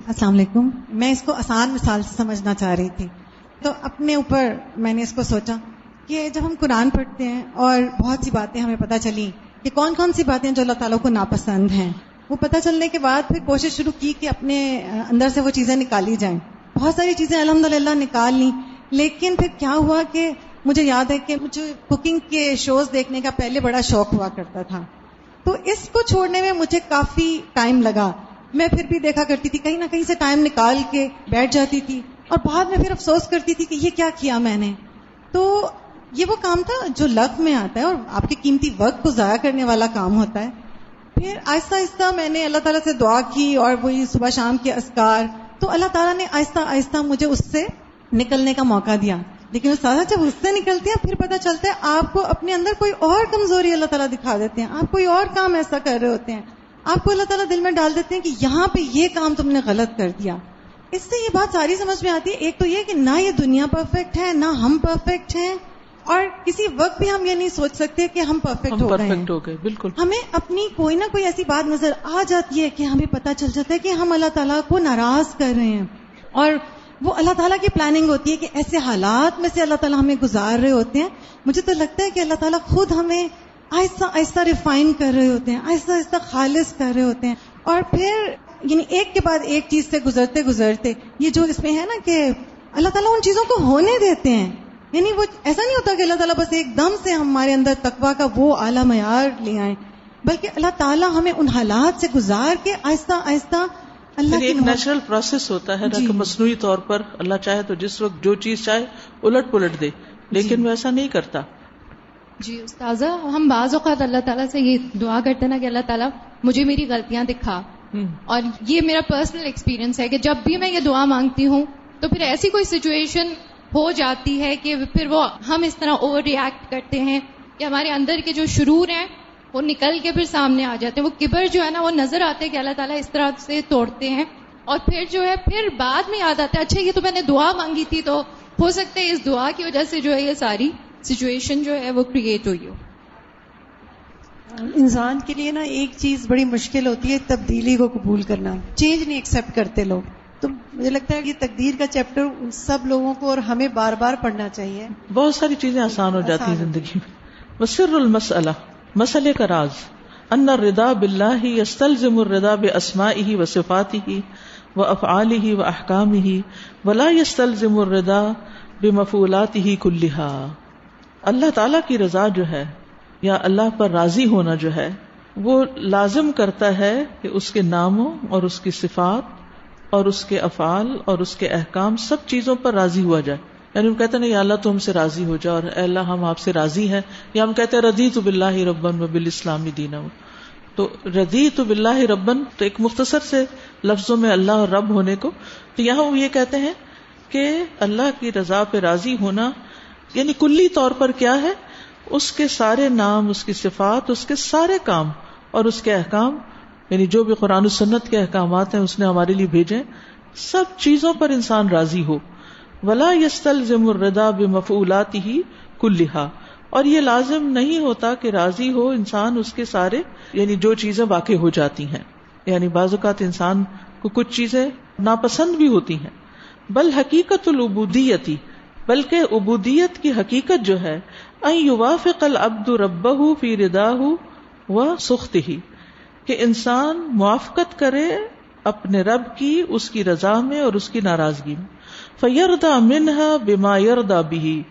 السلام علیکم۔ میں اس کو آسان مثال سے سمجھنا چاہ رہی تھی۔ تو اپنے اوپر میں نے اس کو سوچا کہ جب ہم قرآن پڑھتے ہیں اور بہت سی باتیں ہمیں پتہ چلی کہ کون کون سی باتیں جو اللہ تعالیٰ کو ناپسند ہیں؟ وہ پتہ چلنے کے بعد پھر کوشش شروع کی کہ اپنے اندر سے وہ چیزیں نکالی جائیں۔ بہت ساری چیزیں الحمد للہ نکال لی لیکن پھر کیا ہوا کہ مجھے یاد ہے کہ مجھے کوکنگ کے شوز دیکھنے کا پہلے بڑا شوق ہوا کرتا تھا۔ تو اس کو چھوڑنے میں مجھے کافی ٹائم لگا۔ میں پھر بھی دیکھا کرتی تھی، کہیں نہ کہیں سے ٹائم نکال کے بیٹھ جاتی تھی۔ اور بعد میں پھر افسوس کرتی تھی کہ یہ کیا کیا میں نے۔ تو یہ وہ کام تھا جو لغ میں آتا ہے اور آپ کے قیمتی وقت کو ضائع کرنے والا کام ہوتا ہے۔ پھر آہستہ آہستہ میں نے اللہ تعالیٰ سے دعا کی اور وہی صبح شام کے اسکار تو اللہ تعالیٰ نے آہستہ آہستہ مجھے اس سے نکلنے کا موقع دیا۔ لیکن سادہ جب اس سے نکلتے ہیں، پھر پتہ چلتا ہے آپ کو اپنے اندر کوئی اور کمزوری اللہ تعالیٰ دکھا دیتے ہیں۔ آپ کوئی اور کام ایسا کر رہے ہوتے ہیں۔ آپ کو اللہ تعالیٰ دل میں ڈال دیتے ہیں کہ یہاں پہ یہ کام تم نے غلط کر دیا۔ اس سے یہ بات ساری سمجھ میں آتی ہے۔ ایک تو یہ کہ نہ یہ دنیا پرفیکٹ ہے، نہ ہم پرفیکٹ ہیں۔ اور کسی وقت بھی ہم یہ نہیں سوچ سکتے کہ ہم پرفیکٹ ہو گئے بالکل۔ ہمیں اپنی کوئی نہ کوئی ایسی بات نظر آ جاتی ہے کہ ہمیں پتہ چل جاتا ہے کہ ہم اللہ تعالیٰ کو ناراض کر رہے ہیں۔ اور وہ اللہ تعالیٰ کی پلاننگ ہوتی ہے کہ ایسے حالات میں سے اللہ تعالیٰ ہمیں گزار رہے ہوتے ہیں۔ مجھے تو لگتا ہے کہ اللہ تعالیٰ خود ہمیں آہستہ آہستہ ریفائن کر رہے ہوتے ہیں آہستہ آہستہ خالص کر رہے ہوتے ہیں۔ اور پھر یعنی ایک کے بعد ایک چیز سے گزرتے گزرتے یہ جو اس میں ہے نا کہ اللہ تعالیٰ ان چیزوں کو ہونے دیتے ہیں۔ یعنی وہ ایسا نہیں ہوتا کہ اللہ تعالیٰ بس ایک دم سے ہمارے اندر تقوا کا وہ اعلیٰ معیار لے آئیں بلکہ اللہ تعالیٰ ہمیں ان حالات سے گزار کے آہستہ آہستہ اللہ ایک نیچرل پروسیس ہوتا ہے جی۔ مصنوعی طور پر اللہ چاہے تو جس وقت جو چیز چاہے الٹ پلٹ دے لیکن جی۔ وہ ایسا نہیں کرتا۔ جی استاذہ ہم بعض اوقات اللہ تعالیٰ سے یہ دعا کرتے ہیں نا کہ اللہ تعالیٰ مجھے میری غلطیاں دکھا۔ اور یہ میرا پرسنل ایکسپیرینس ہے کہ جب بھی میں یہ دعا مانگتی ہوں تو پھر ایسی کوئی سچویشن ہو جاتی ہے کہ پھر وہ ہم اس طرح اوور ریئیکٹ کرتے ہیں کہ ہمارے اندر کے جو شرور ہیں وہ نکل کے پھر سامنے آ جاتے ہیں۔ وہ کبر جو ہے نا وہ نظر آتے کہ اللہ تعالیٰ اس طرح سے توڑتے ہیں۔ اور پھر جو ہے پھر بعد میں یاد آتا ہے اچھا یہ تو میں نے دعا مانگی تھی تو ہو سکتا ہے اس دعا کی وجہ سے جو ہے یہ ساری سچویشن جو ہے وہ کریٹ ہوئی ہو۔ انسان کے لیے نا ایک چیز بڑی مشکل ہوتی ہے، تبدیلی کو قبول کرنا۔ چینج نہیں ایکسپٹ کرتے لوگ۔ تو مجھے لگتا ہے کہ تقدیر کا چیپٹر سب لوگوں کو اور ہمیں بار بار پڑھنا چاہیے۔ بہت ساری چیزیں آسان ہو جاتی ہیں زندگی میں۔ وسر المسئلہ مسئلے کا راز۔ ان الردا باللہ یستلزم الردا باسمائه وصفاته وافعاله واحکامه ولا یستلزم الردا بمفعولاته كلها اللہ تعالی کی رضا جو ہے یا اللہ پر راضی ہونا جو ہے وہ لازم کرتا ہے کہ اس کے ناموں اور اس کی صفات اور اس کے افعال اور اس کے احکام سب چیزوں پر راضی ہوا جائے۔ یعنی ہم کہتے ہیں یا اللہ تو ہم سے راضی ہو جائے اور اے اللہ ہم آپ سے راضی ہیں۔ یا ہم کہتے ہیں ردی تو بلّہ ربن و بال اسلامی دینا تو ردی تو بلّہ ربن تو ایک مختصر سے لفظوں میں اللہ اور رب ہونے کو۔ تو یہاں وہ یہ کہتے ہیں کہ اللہ کی رضا پہ راضی ہونا یعنی کلی طور پر کیا ہے؟ اس کے سارے نام، اس کی صفات، اس کے سارے کام اور اس کے احکام یعنی جو بھی قرآن و سنت کے احکامات ہیں، اس نے ہمارے لیے بھیجے سب چیزوں پر انسان راضی ہو۔ ولا یستل ضم الردا بمفعولات ہی کلحا اور یہ لازم نہیں ہوتا کہ راضی ہو انسان اس کے سارے یعنی جو چیزیں واقع ہو جاتی ہیں۔ یعنی بعض اوقات انسان کو کچھ چیزیں ناپسند بھی ہوتی ہیں۔ بل حقیقت العبودیتی بلکہ عبودیت کی حقیقت جو ہے یوافق العبد ربہ فی ردا و سخت ہی کہ انسان موافقت کرے اپنے رب کی، اس کی رضا میں اور اس کی ناراضگی میں۔ فیردا منہا بما یردا بھی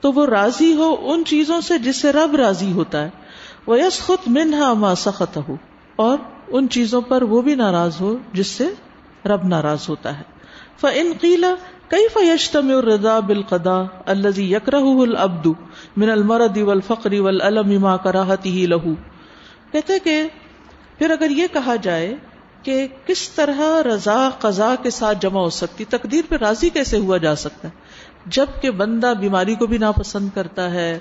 تو وہ راضی ہو ان چیزوں سے جس سے رب راضی ہوتا ہے۔ وہ یس خود منہا ما سخت ہو اور ان چیزوں پر وہ بھی ناراض ہو جس سے رب ناراض ہوتا ہے۔ فن قیلا کئی فیشتم الردا بالقدا الزی یکرہ العبد من المرد والفقر والالم ما کراہتی لہو کہتے کہ پھر اگر یہ کہا جائے کہ کس طرح رضا قضا کے ساتھ جمع ہو سکتی، تقدیر پہ راضی کیسے ہوا جا سکتا ہے؟ جبکہ بندہ بیماری کو بھی ناپسند کرتا ہے،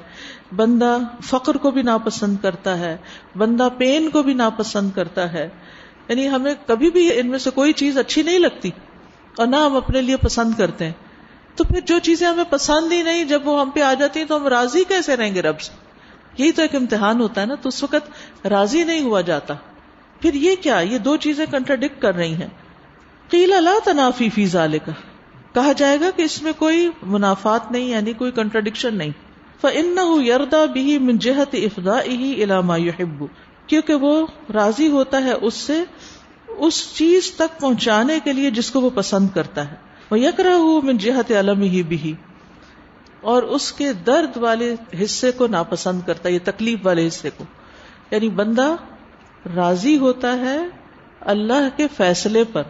بندہ فقر کو بھی ناپسند کرتا ہے، بندہ پین کو بھی ناپسند کرتا ہے یعنی ہمیں کبھی بھی ان میں سے کوئی چیز اچھی نہیں لگتی اور نہ ہم اپنے لیے پسند کرتے ہیں۔ تو پھر جو چیزیں ہمیں پسند ہی نہیں، جب وہ ہم پہ آ جاتی ہیں تو ہم راضی کیسے رہیں گے رب سے؟ یہی تو ایک امتحان ہوتا ہے نا، تو اس وقت راضی نہیں ہوا جاتا۔ پھر یہ کیا؟ یہ دو چیزیں کنٹراڈکٹ کر رہی ہیں۔ قیل لا تنافی فی ذالک کہا جائے گا کہ اس میں کوئی منافات نہیں یعنی کوئی کنٹراڈکشن نہیں۔ فَإِنَّهُ يَرْضَى بِهِ مِنْ جِهَةِ إِفْضَائِهِ إِلَى مَا يُحِبُّ۔ کیونکہ وہ راضی ہوتا ہے اس سے اس چیز تک پہنچانے کے لیے جس کو وہ پسند کرتا ہے۔ وہ يَكْرَهُ مِنْ جِهَةِ عَلَمِهِ بِهِ۔ اور اس کے درد والے حصے کو ناپسند کرتا ہے، یہ تکلیف والے حصے کو۔ یعنی بندہ راضی ہوتا ہے اللہ کے فیصلے پر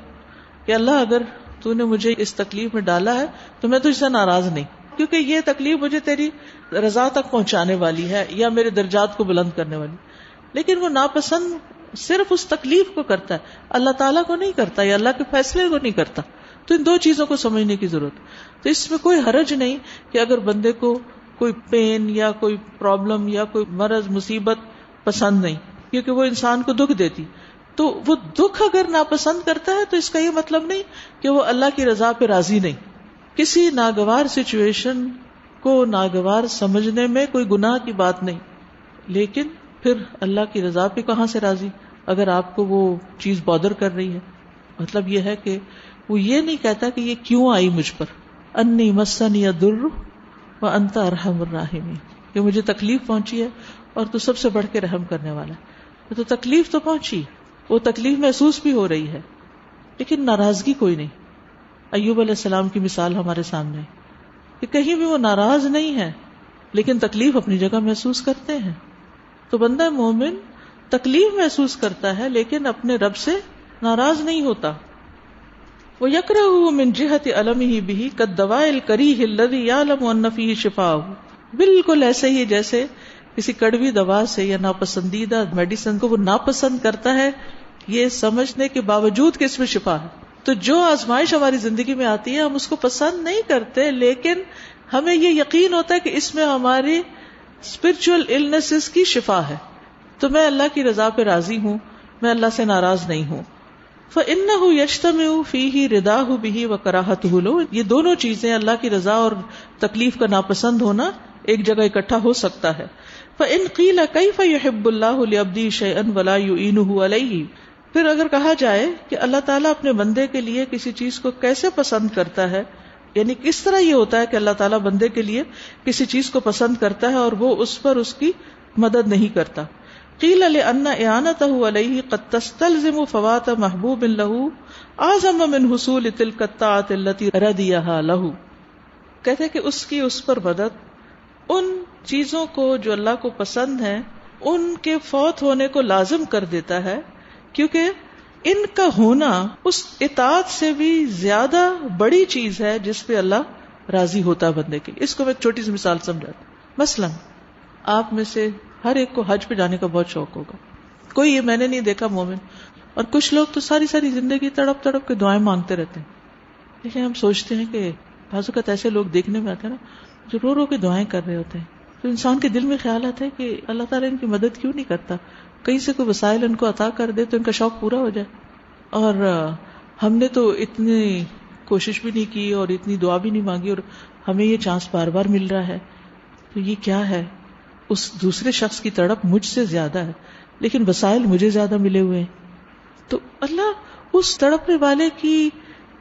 کہ اللہ اگر تو نے مجھے اس تکلیف میں ڈالا ہے تو میں تو اس سے ناراض نہیں۔ کیونکہ یہ تکلیف مجھے تیری رضا تک پہنچانے والی ہے یا میرے درجات کو بلند کرنے والی۔ لیکن وہ ناپسند صرف اس تکلیف کو کرتا ہے۔ اللہ تعالیٰ کو نہیں کرتا یا اللہ کے فیصلے کو نہیں کرتا۔ تو ان دو چیزوں کو سمجھنے کی ضرورت۔ تو اس میں کوئی حرج نہیں کہ اگر بندے کو کوئی پین یا کوئی پرابلم یا کوئی مرض مصیبت پسند نہیں۔ کیونکہ وہ انسان کو دکھ دیتی۔ تو وہ دکھ اگر ناپسند کرتا ہے تو اس کا یہ مطلب نہیں کہ وہ اللہ کی رضا پہ راضی نہیں۔ کسی ناگوار سچویشن کو ناگوار سمجھنے میں کوئی گناہ کی بات نہیں۔ لیکن پھر اللہ کی رضا پہ کہاں سے راضی؟ اگر آپ کو وہ چیز بادر کر رہی ہے۔ مطلب یہ ہے کہ وہ یہ نہیں کہتا کہ یہ کیوں آئی مجھ پر۔ انی مسن یا در و انتا ارحم الراحمی کہ مجھے تکلیف پہنچی ہے اور تو سب سے بڑھ کے رحم کرنے والا ہے۔ تو تکلیف تو پہنچی، وہ تکلیف محسوس بھی ہو رہی ہے، لیکن ناراضگی کوئی نہیں۔ ایوب علیہ السلام کی مثال ہمارے سامنے۔ کہ کہیں بھی وہ ناراض نہیں ہے لیکن تکلیف اپنی جگہ محسوس کرتے ہیں۔ تو بندہ مومن تکلیف محسوس کرتا ہے، لیکن اپنے رب سے ناراض نہیں ہوتا۔ وہ یکر من جہت علم ہی بھی کد دوا کری ہلدی یا علم شفا بالکل ایسے ہی جیسے کسی کڑوی دوا سے یا ناپسندیدہ میڈیسن کو وہ ناپسند کرتا ہے، یہ سمجھنے کے باوجود کہ اس میں شفا ہے۔ تو جو آزمائش ہماری زندگی میں آتی ہے، ہم اس کو پسند نہیں کرتے، لیکن ہمیں یہ یقین ہوتا ہے کہ اس میں ہماری اسپرچل کی شفا ہے۔ تو میں اللہ کی رضا پہ راضی ہوں، میں اللہ سے ناراض نہیں ہوں۔ ان یشتم فی ہی ردا ہوں بھی و کراہت لو۔ یہ دونوں چیزیں اللہ کی رضا اور تکلیف کا ناپسند ہونا ایک جگہ اکٹھا ہو سکتا ہے۔ ان قیلا کئی فب اللہ ابدی شعن ولا علیہ پھر اگر کہا جائے کہ اللہ تعالیٰ اپنے بندے کے لیے کسی چیز کو کیسے پسند کرتا ہے یعنی کس طرح یہ ہوتا ہے کہ اللہ تعالیٰ بندے کے لیے کسی چیز کو پسند کرتا ہے اور وہ اس پر اس کی مدد نہیں کرتا۔ قیل اعانت علیہ قد تستلزم فوات محبوب لہو آزم من حصول تلکتا ردیہا لہو کہتے کہ اس کی اس پر مدد ان چیزوں کو جو اللہ کو پسند ہے ان کے فوت ہونے کو لازم کر دیتا ہے، کیونکہ ان کا ہونا اس اطاعت سے بھی زیادہ بڑی چیز ہے جس پہ اللہ راضی ہوتا ہے بندے کی اس کو میں چھوٹی سی مثال سمجھاتا مثلاً، آپ میں سے ہر ایک کو حج پہ جانے کا بہت شوق ہوگا۔ کوئی یہ میں نے نہیں دیکھا مومن۔ اور کچھ لوگ تو ساری ساری زندگی تڑپ تڑپ کے دعائیں مانگتے رہتے ہیں۔ لیکن ہم سوچتے ہیں کہ بازو کا ایسے لوگ دیکھنے میں آتے ہیں نا جو رو رو کے دعائیں کر رہے ہوتے ہیں۔ تو انسان کے دل میں خیال آتا ہے کہ اللہ تعالیٰ ان کی مدد کیوں نہیں کرتا؟ کہیں سے کوئی وسائل ان کو عطا کر دے تو ان کا شوق پورا ہو جائے۔ اور ہم نے تو اتنی کوشش بھی نہیں کی اور اتنی دعا بھی نہیں مانگی اور ہمیں یہ چانس بار بار مل رہا ہے۔ تو یہ کیا ہے؟ اس دوسرے شخص کی تڑپ مجھ سے زیادہ ہے، لیکن وسائل مجھے زیادہ ملے ہوئے ہیں۔ تو اللہ اس تڑپنے والے کی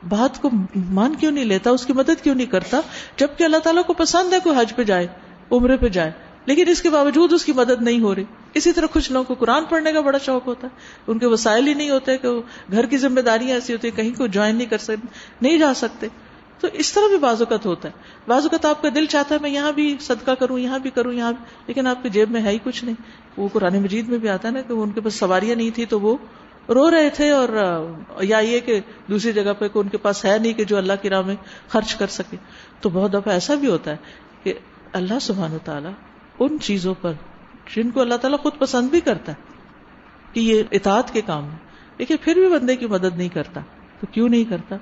بات کو مان کیوں نہیں لیتا، اس کی مدد کیوں نہیں کرتا، جبکہ اللہ تعالیٰ کو پسند ہے کوئی حج پہ جائے، عمرے پہ جائے، لیکن اس کے باوجود اس کی مدد نہیں ہو رہی۔ اسی طرح کچھ لوگوں کو قرآن پڑھنے کا بڑا شوق ہوتا ہے۔ ان کے وسائل ہی نہیں ہوتے کہ وہ گھر کی ذمہ داریاں ایسی ہوتی ہیں، کہیں کو جوائن نہیں کر سکتے، نہیں جا سکتے۔ تو اس طرح بھی بعض اوقات ہوتا ہے۔ بعض اوقات آپ کا دل چاہتا ہے، میں یہاں بھی صدقہ کروں، یہاں بھی کروں، یہاں بھی، لیکن آپ کی جیب میں ہے ہی کچھ نہیں۔ وہ قرآن مجید میں بھی آتا ہے نا کہ ان کے پاس سواریاں نہیں تھی تو وہ رو رہے تھے اور یا یہ کہ دوسری جگہ پہ ان کے پاس ہے نہیں کہ جو اللہ کی راہ میں خرچ کر سکے۔ تو بہت دفعہ ایسا بھی ہوتا ہے کہ اللہ سبحان و تعالیٰ ان چیزوں پر جن کو اللہ تعالیٰ خود پسند بھی کرتا ہے کہ یہ اطاعت کے کام ہے لیکن پھر بھی بندے کی مدد نہیں کرتا۔ تو کیوں نہیں کرتا؟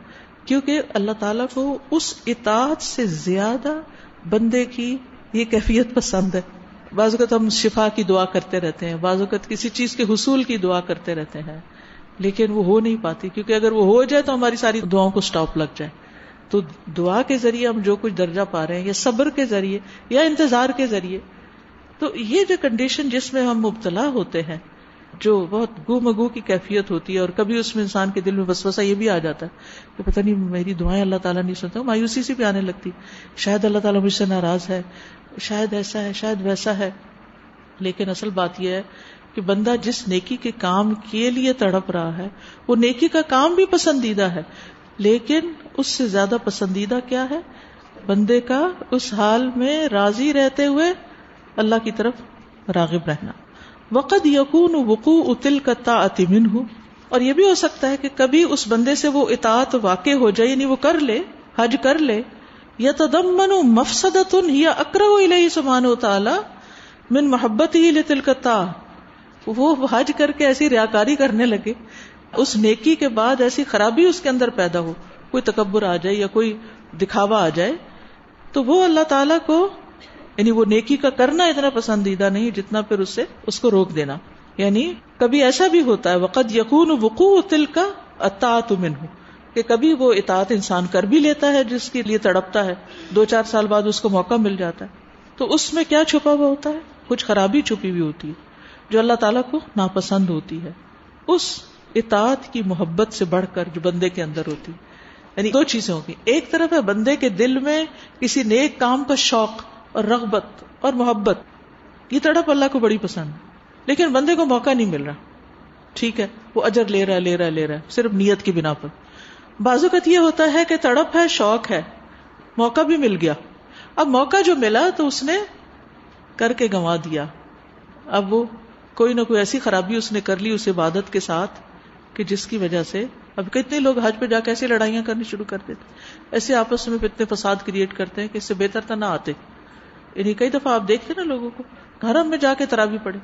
کیونکہ اللہ تعالیٰ کو اس اطاعت سے زیادہ بندے کی یہ کیفیت پسند ہے۔ بعض اوقات ہم شفا کی دعا کرتے رہتے ہیں، بعض اوقات کسی چیز کے حصول کی دعا کرتے رہتے ہیں۔ لیکن وہ ہو نہیں پاتی، کیونکہ اگر وہ ہو جائے تو ہماری ساری دعاؤں کو اسٹاپ لگ جائے۔ تو دعا کے ذریعے ہم جو کچھ درجہ پا رہے ہیں، یا صبر کے ذریعے، یا انتظار کے ذریعے۔ تو یہ جو کنڈیشن جس میں ہم مبتلا ہوتے ہیں، جو بہت گو مگو کی کیفیت ہوتی ہے اور کبھی اس میں انسان کے دل میں بس یہ بھی آ جاتا ہے کہ پتہ نہیں میری دعائیں اللہ تعالیٰ نہیں سنتا مایوسی سے بھی آنے لگتی۔ شاید اللہ تعالیٰ مجھ سے ناراض ہے، شاید ایسا ہے، شاید ویسا ہے۔ لیکن اصل بات یہ ہے کہ بندہ جس نیکی کے کام کے لیے تڑپ رہا ہے، وہ نیکی کا کام بھی پسندیدہ ہے، لیکن اس سے زیادہ پسندیدہ کیا ہے؟ بندے کا اس حال میں راضی رہتے ہوئے اللہ کی طرف راغب رہنا۔ وقت یقون وقوع اتل کا تاطمن ہوں اور یہ بھی ہو سکتا ہے کہ کبھی اس بندے سے وہ اطاعت واقع ہو جائے یعنی وہ کر لے، حج کر لے۔ یا تدمن مفسدت یا اکرہ سبحانہ و تعالی من محبت ہی لتل کا وہ حج کر کے ایسی ریاکاری کرنے لگے۔ اس نیکی کے بعد ایسی خرابی اس کے اندر پیدا ہو۔ کوئی تکبر آ جائے یا کوئی دکھاوا آ جائے، تو وہ اللہ تعالی کو یعنی وہ نیکی کا کرنا اتنا پسندیدہ نہیں جتنا پھر اس سے اس کو روک دینا۔ یعنی کبھی ایسا بھی ہوتا ہے وقت یقون وقوع تل کا اطاط من ہو کہ کبھی وہ اطاعت انسان کر بھی لیتا ہے، جس کے لیے تڑپتا ہے۔ دو چار سال بعد اس کو موقع مل جاتا ہے۔ تو اس میں کیا چھپا ہوا ہوتا ہے؟ کچھ خرابی چھپی ہوئی ہوتی ہے۔ جو اللہ تعالیٰ کو ناپسند ہوتی ہے۔ اس اطاعت کی محبت سے بڑھ کر جو بندے کے اندر ہوتی۔ یعنی دو چیزیں ہوگی ایک طرف ہے بندے کے دل میں کسی نیک کام کا شوق اور رغبت اور محبت۔ یہ تڑپ اللہ کو بڑی پسند۔ لیکن بندے کو موقع نہیں مل رہا۔ ٹھیک ہے، وہ اجر لے رہا ہے، لے رہا ہے، لے رہا ہے، صرف نیت کی بنا پر۔ بازوقت یہ ہوتا ہے کہ تڑپ ہے، شوق ہے، موقع بھی مل گیا۔ اب موقع جو ملا تو اس نے کر کے گنوا دیا۔ اب وہ کوئی نہ کوئی ایسی خرابی اس نے کر لی اس عبادت کے ساتھ کہ جس کی وجہ سے اب کتنے لوگ حج پہ جا کے ایسی لڑائیاں کرنی شروع کر دیتے ایسے آپس میں اتنے فساد کریٹ کرتے ہیں کہ اس سے بہتر تھا نہ آتے۔ یعنی کئی دفعہ آپ دیکھتے نا لوگوں کو حرم میں جا کے تراوی پڑھے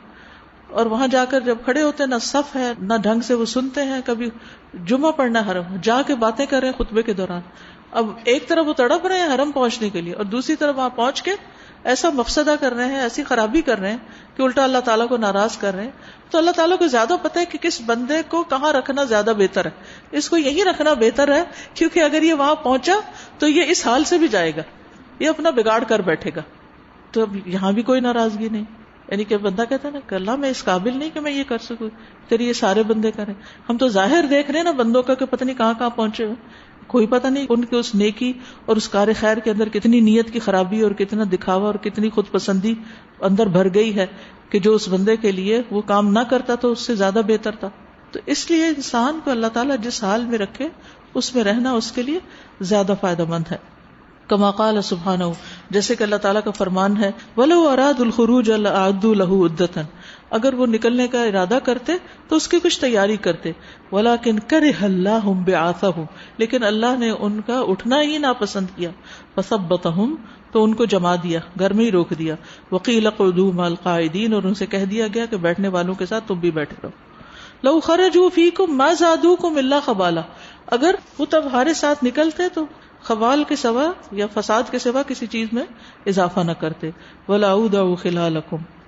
اور وہاں جا کر جب کھڑے ہوتے ہیں، نہ صف ہے، نہ ڈھنگ سے وہ سنتے ہیں۔ کبھی جمعہ پڑھنا حرم، جا کے باتیں کر رہے ہیں خطبے کے دوران۔ اب ایک طرف وہ تڑپ رہے ہیں حرم پہنچنے کے لیے اور دوسری طرف وہاں پہنچ کے ایسا مفسدہ کر رہے ہیں، ایسی خرابی کر رہے ہیں کہ الٹا اللہ تعالیٰ کو ناراض کر رہے ہیں۔ تو اللہ تعالیٰ کو زیادہ پتا ہے کہ کس بندے کو کہاں رکھنا زیادہ بہتر ہے۔ اس کو یہی رکھنا بہتر ہے کیونکہ اگر یہ وہاں پہنچا تو یہ اس حال سے بھی جائے گا۔ یہ اپنا بگاڑ کر بیٹھے گا۔ تو اب یہاں بھی کوئی ناراضگی نہیں۔ یعنی کہ بندہ کہتا ہے نا کہ اللہ میں اس قابل نہیں کہ میں یہ کر سکوں تیری یہ سارے بندے کریں۔ ہم تو ظاہر دیکھ رہے ہیں نا بندوں کا کہ پتہ نہیں کہاں کہاں پہنچے ہوئے۔ کوئی پتہ نہیں ان کے اس نیکی اور اس کار خیر کے اندر کتنی نیت کی خرابی اور کتنا دکھاوا اور کتنی خود پسندی اندر بھر گئی ہے کہ جو اس بندے کے لیے وہ کام نہ کرتا تو اس سے زیادہ بہتر تھا۔ تو اس لیے انسان کو اللہ تعالیٰ جس حال میں رکھے، اس میں رہنا اس کے لیے زیادہ فائدہ مند ہے۔ کما قال سبحانہ، جیسے کہ اللہ تعالیٰ کا فرمان ہے، ولو اراد الخروج له عدتن اگر وہ نکلنے کا ارادہ کرتے تو اس کی کچھ تیاری کرتے۔ ولیکن کرہ اللہ بعثہم، لیکن اللہ نے ان کا اٹھنا ہی ناپسند کیا۔ فثبتہم، تو ان کو جما دیا، گھر میں ہی روک دیا۔ وقیل قعدوا مع القاعدین، اور ان سے کہہ دیا گیا کہ بیٹھنے والوں کے ساتھ تم بھی بیٹھے رہو لو خرجوا فیکم ما زادوکم الا خبالا۔ اگر وہ تمہارے ساتھ نکلتے تو خوال کے سوا یا فساد کے سوا کسی چیز میں اضافہ نہ کرتے۔ ولا خلال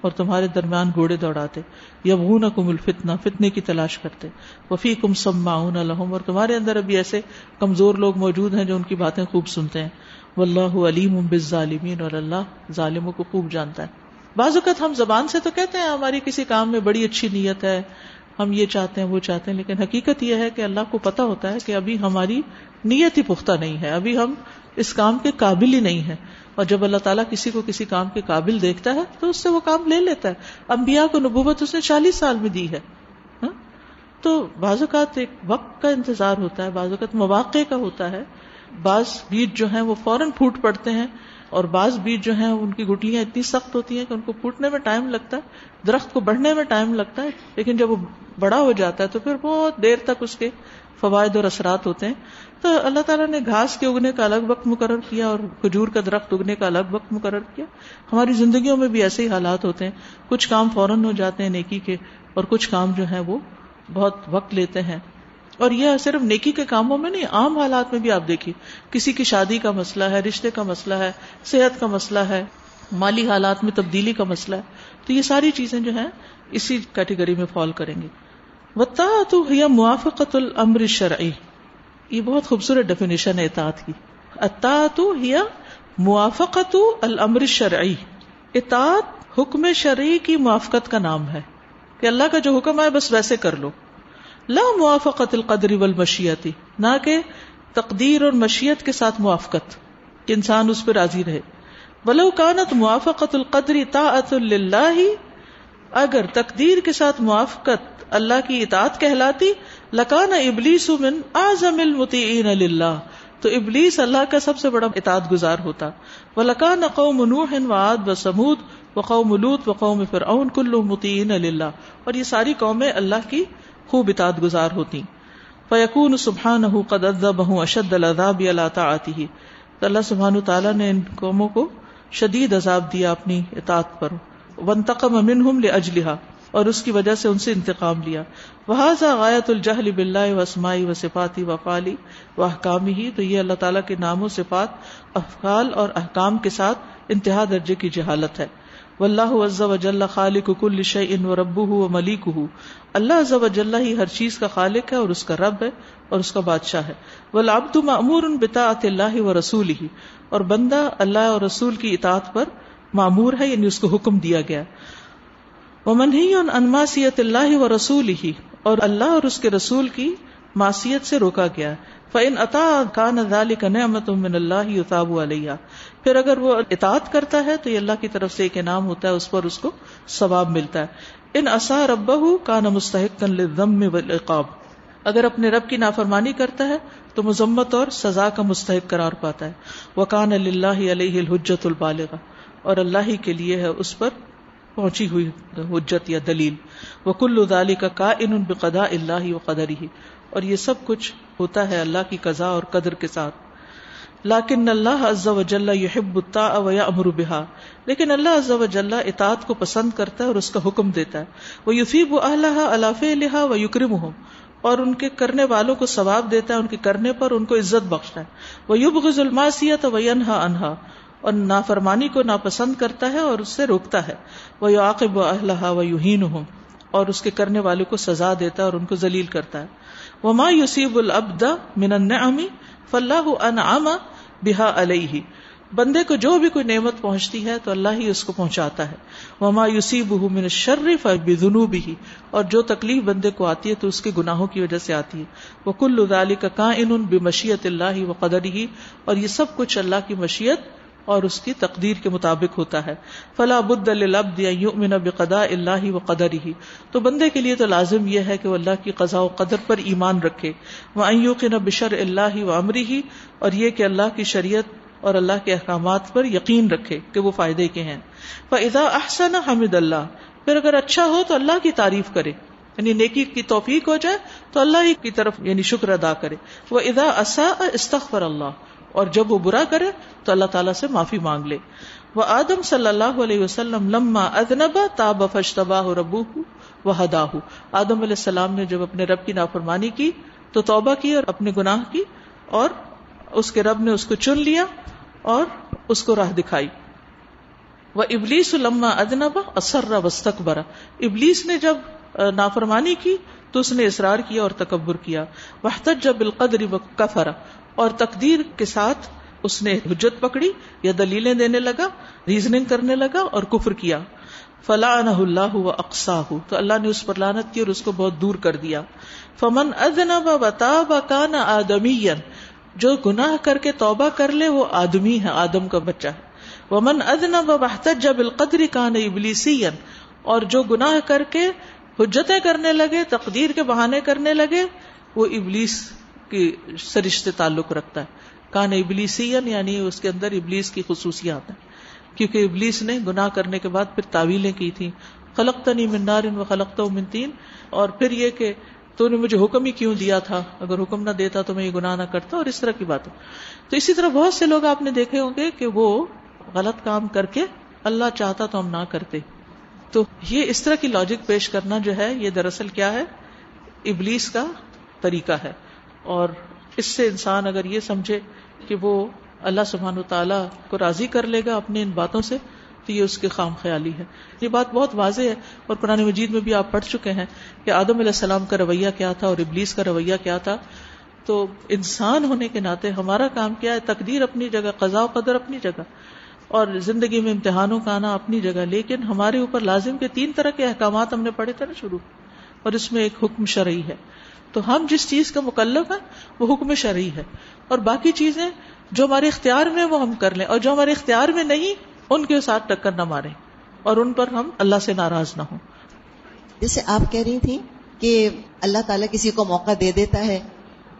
اور تمہارے درمیان گھوڑے دوڑاتے۔ یا کم الفتنا فتنے کی تلاش کرتے۔ وفی کم سم الحم اور تمہارے اندر ابھی ایسے کمزور لوگ موجود ہیں جو ان کی باتیں خوب سنتے ہیں۔ و اللہ علیم ظالمین اور اللہ ظالموں کو خوب جانتا ہے۔ بعض اوقات ہم زبان سے تو کہتے ہیں، ہماری کسی کام میں بڑی اچھی نیت ہے، ہم یہ چاہتے ہیں، وہ چاہتے ہیں، لیکن حقیقت یہ ہے کہ اللہ کو پتا ہوتا ہے کہ ابھی ہماری نیت ہی پختہ نہیں ہے۔ ابھی ہم اس کام کے قابل ہی نہیں ہے اور جب اللہ تعالیٰ کسی کو کسی کام کے قابل دیکھتا ہے تو اس سے وہ کام لے لیتا ہے۔ انبیاء کو نبوت اس نے چالیس سال میں دی ہے۔ ہاں؟ تو بعض اوقات ایک وقت کا انتظار ہوتا ہے، بعض اوقات مواقع کا ہوتا ہے۔ بعض بیج جو ہیں وہ فوراً پھوٹ پڑتے ہیں اور بعض بیج جو ہیں ان کی گٹلیاں اتنی سخت ہوتی ہیں کہ ان کو پھوٹنے میں ٹائم لگتا ہے، درخت کو بڑھنے میں ٹائم لگتا ہے۔ لیکن جب وہ بڑا ہو جاتا ہے تو پھر بہت دیر تک اس کے فوائد اور اثرات ہوتے ہیں۔ تو اللہ تعالیٰ نے گھاس کے اگنے کا الگ وقت مقرر کیا اور کھجور کا درخت اگنے کا الگ وقت مقرر کیا۔ ہماری زندگیوں میں بھی ایسے ہی حالات ہوتے ہیں۔ کچھ کام فوراً ہو جاتے ہیں نیکی کے اور کچھ کام جو ہیں وہ بہت وقت لیتے ہیں۔ اور یہ صرف نیکی کے کاموں میں نہیں، عام حالات میں بھی آپ دیکھیے۔ کسی کی شادی کا مسئلہ ہے، رشتے کا مسئلہ ہے، صحت کا مسئلہ ہے، مالی حالات میں تبدیلی کا مسئلہ ہے۔ تو یہ ساری چیزیں جو ہیں اسی کیٹیگری میں فال کریں گے۔ وتا تو موافقت العمر شرعی یہ بہت خوبصورت ڈیفینیشن ہے اطاعت کی۔ اتا تو موافقت الامر شرعی اطاعت حکم شرعی کی موافقت کا نام ہے۔ کہ اللہ کا جو حکم ہے بس ویسے کر لو۔ لا موافقت القدر والمشیتی نہ کہ تقدیر اور مشیت کے ساتھ موافقت، کہ انسان اس پہ راضی رہے۔ ولو کانت موافقت القدری طاعت للہ، اگر تقدیر کے ساتھ موافقت اللہ کی اطاعت کہلاتی لکان ابلیس من اعظم المطیعین للہ، تو ابلیس اللہ کا سب سے بڑا اطاعت گزار ہوتا۔ وہ لکان قوم نوح و عاد و سمود و قوم لوت و قوم فرعون کل مطیعین للہ۔ اور یہ ساری قومیں اللہ کی خوب اطاعت گزار ہوتی۔ فیکون سبحانہ قد عذبہ اشد العذاب علی طاعته تو اللہ سبحانہ تعالیٰ نے ان قوموں کو شدید عذاب دیا اپنی اطاعت پر۔ وانتقم منہم لاجلها اور اس کی وجہ سے ان سے انتقام لیا۔ وہذا غایت الجہل بلّہ و اسماعی و صفاتی و فالی و احکام ہی تو یہ اللہ تعالیٰ کے نام و صفات، افعال اور احکام کے ساتھ انتہا درجے کی جہالت ہے۔ واللہ عز و جل خالق کل شیء و ربہ و ملیک اللہ عز و جل ہی ہر چیز کا خالق ہے اور اس کا رب ہے اور اس کا بادشاہ ہے۔ والعبد مأمور بطاعت اللہ و رسول ہی اور بندہ اللہ اور رسول کی اطاعت پر معمور ہے یعنی اس کو حکم دیا گیا۔ وہ منہی ان انماسیت اللہ و رسول ہی اور اللہ اور اس کے رسول کی معصیت سے روکا گیا۔ فن عطا کا نظال کا نعمت من اللہ اتاب علیہ پھر اگر وہ اطاعت کرتا ہے تو یہ اللہ کی طرف سے ایک انعام ہوتا ہے، اس پر اس کو ثواب ملتا ہے۔ ان اصا رب کا نہ مستحق ضم والعقاب۔ اگر اپنے رب کی نافرمانی کرتا ہے تو مذمت اور سزا کا مستحق قرار پاتا ہے۔ وہ کان اللہ علیہ الحجت البالغ اور اللہ ہی کے لیے ہے اس پر پہنچی ہوئی حجت یا دلیل۔ وہ کل ادالی کا کا ان بقدا اللہ و قدر ہی اور یہ سب کچھ ہوتا ہے اللہ کی قضاء اور قدر کے ساتھ۔ لاکن اللہ عز و جل یحب الطاع و یامر بها۔ لیکن اللہ عز و جل اطاعت کو پسند کرتا ہے اور اس کا حکم دیتا ہے۔ وہ یفیب اہلہ الاف لہا و یکرم ہوں اور ان کے کرنے والوں کو ثواب دیتا ہے، ان کے کرنے پر ان کو عزت بخشتا ہے۔ وہ یوب غزلماسیت و انہا انہا اور نافرمانی کو ناپسند کرتا ہے اور اس سے روکتا ہے۔ وہ یعقب و اہلہ و یوہین ہوں اور اس کے کرنے والوں کو سزا دیتا ہے اور ان کو ذلیل کرتا ہے۔ وہ ماں یوسیب العبد من النعم فلاح انعام بہا علیہ بندے کو جو بھی کوئی نعمت پہنچتی ہے تو اللہ ہی اس کو پہنچاتا ہے۔ وما یوسیب من الشرف بذنوبہ ہی اور جو تکلیف بندے کو آتی ہے تو اس کے گناہوں کی وجہ سے آتی ہے۔ وہ کل ذالک کائن بمشیت اللہ و قدر ہی اور یہ سب کچھ اللہ کی مشیت اور اس کی تقدیر کے مطابق ہوتا ہے۔ فلا بد للعبد ان یؤمن بقضاء اللہ و قدرہ۔ تو بندے کے لیے تو لازم یہ ہے کہ وہ اللہ کی قضاء و قدر پر ایمان رکھے۔ وہ یوقن بشر اللہ و امرہ۔ اور یہ کہ اللہ کی شریعت اور اللہ کے احکامات پر یقین رکھے کہ وہ فائدے کے ہیں۔ فاذا احسن حمد اللہ۔ پھر اگر اچھا ہو تو اللہ کی تعریف کرے۔ یعنی نیکی کی توفیق ہو جائے تو اللہ ہی کی طرف یعنی شکر ادا کرے۔ وہ ادا اصا استغفر اللہ۔ اور جب وہ برا کرے تو اللہ تعالیٰ سے معافی مانگ لے۔ وہ آدم صلی اللہ علیہ وسلم لما ادنبا تاب فشتبا ربو وہ ہدا آدم علیہ السلام نے جب اپنے رب کی نافرمانی کی تو توبہ کی اور اپنے گناہ کی اور اس کے رب نے اس کو چن لیا اور اس کو راہ دکھائی۔ وہ ابلیس لما ادنبا اسرا وسط برا ابلیس نے جب نافرمانی کی تو اس نے اصرار کیا اور تکبر کیا۔ وہ جب بالقدر و اور تقدیر کے ساتھ اس نے حجت پکڑی، یا دلیلیں دینے لگا ریزننگ کرنے لگا اور کفر کیا۔ فلاں اللہ و اقسا تو اللہ نے اس پر لانت کی اور اس کو بہت دور کر دیا۔ فمن ادنا بتا کان آدمی جو گناہ کر کے توبہ کر لے، وہ آدمی ہے، آدم کا بچہ ہے۔ ومن ادنا بحتج جب القدری کان ابلیسی اور جو گناہ کر کے حجتیں کرنے لگے، تقدیر کے بہانے کرنے لگے، وہ ابلیس کی سے رشتے تعلق رکھتا ہے۔ کان ابلیسی یعنی اس کے اندر ابلیس کی خصوصیات ہیں۔ کیونکہ ابلیس نے گناہ کرنے کے بعد پھر تعویلیں کی تھی خلق تنی منار و خلق من تین۔ اور پھر یہ کہ تو نے مجھے حکم ہی کیوں دیا تھا؟ اگر حکم نہ دیتا تو میں یہ گناہ نہ کرتا اور اس طرح کی بات تو اسی طرح بہت سے لوگ آپ نے دیکھے ہوں گے کہ وہ غلط کام کر کے اللہ چاہتا تو ہم نہ کرتے۔ تو یہ اس طرح کی لاجک پیش کرنا جو ہے، یہ دراصل کیا ہے؟ ابلیس کا طریقہ ہے۔ اور اس سے انسان اگر یہ سمجھے کہ وہ اللہ سبحان و تعالیٰ کو راضی کر لے گا اپنے ان باتوں سے، تو یہ اس کے خام خیالی ہے۔ یہ بات بہت واضح ہے اور قرآن مجید میں بھی آپ پڑھ چکے ہیں کہ آدم علیہ السلام کا رویہ کیا تھا اور ابلیس کا رویہ کیا تھا۔ تو انسان ہونے کے ناطے ہمارا کام کیا ہے؟ تقدیر اپنی جگہ، قضاء و قدر اپنی جگہ۔ اور زندگی میں امتحانوں کا آنا اپنی جگہ، لیکن ہمارے اوپر لازم کے تین طرح کے احکامات ہم نے پڑھے تھے نا شروع۔ اور اس میں ایک حکم شرعی ہے۔ تو ہم جس چیز کا مکلف ہے وہ حکم شرعی ہے۔ اور باقی چیزیں جو ہمارے اختیار میں وہ ہم کر لیں۔ اور جو ہمارے اختیار میں نہیں، ان کے ساتھ ٹکر نہ مارے اور ان پر ہم اللہ سے ناراض نہ ہوں۔ جیسے آپ کہہ رہی تھی کہ اللہ تعالیٰ کسی کو موقع دے دیتا ہے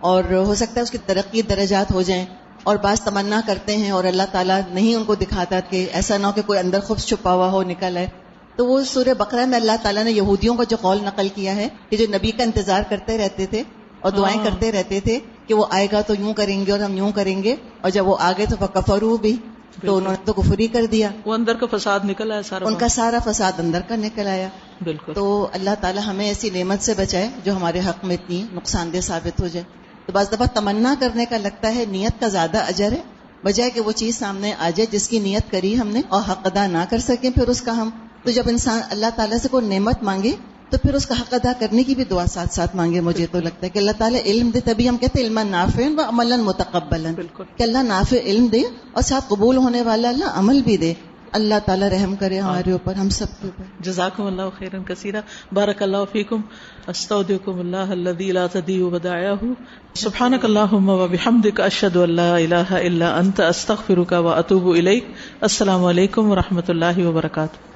اور ہو سکتا ہے اس کی ترقی درجات ہو جائیں اور بعض تمنا کرتے ہیں اور اللہ تعالیٰ نہیں ان کو دکھاتا کہ ایسا نہ ہو کہ کوئی اندر خوب چھپا ہوا ہو، نکل ہے تو وہ سورہ بقرہ میں اللہ تعالیٰ نے یہودیوں کا جو قول نقل کیا ہے کہ جو نبی کا انتظار کرتے رہتے تھے اور دعائیں ہاں۔ کرتے رہتے تھے کہ وہ آئے گا تو یوں کریں گے اور ہم یوں کریں گے اور جب وہ آگے تو کفرو بھی تو انہوں نے تو کفری کر دیا۔ وہ اندر کا فساد نکل آیا سارا ان کا سارا فساد اندر کا نکل آیا۔ بالکل۔ تو اللہ تعالیٰ ہمیں ایسی نعمت سے بچائے جو ہمارے حق میں اتنی نقصان دہ ثابت ہو جائے۔ تو بعض دفعہ تمنا کرنے کا لگتا ہے نیت کا زیادہ اجر ہے بجائے کہ وہ چیز سامنے آ جائے جس کی نیت کری ہم نے اور حق ادا نہ کر سکیں پھر اس کا ہم تو جب انسان اللہ تعالیٰ سے کوئی نعمت مانگے تو پھر اس کا حق ادا کرنے کی بھی دعا ساتھ ساتھ مانگے مجھے تو لگتا ہے کہ اللہ تعالیٰ علم دے تبھی ہم کہتے ہیں علم نافع و عمل متقبل کہ اللہ نافع علم دے اور ساتھ قبول ہونے والا اللہ عمل بھی دے۔ اللہ تعالیٰ رحم کرے ہمارے اوپر ہم سب کے اوپر۔ جزاکم اللہ خیرا کثیرا۔ بارک اللہ فیکم۔ استودعکم اللہ الذی لا تضیع ودائعہ سبحانک اللہم و بحمدک اشہد ان لا الہ الا انت استغفرک و اتوب الیک۔ السلام علیکم و رحمۃ اللہ وبرکاتہ۔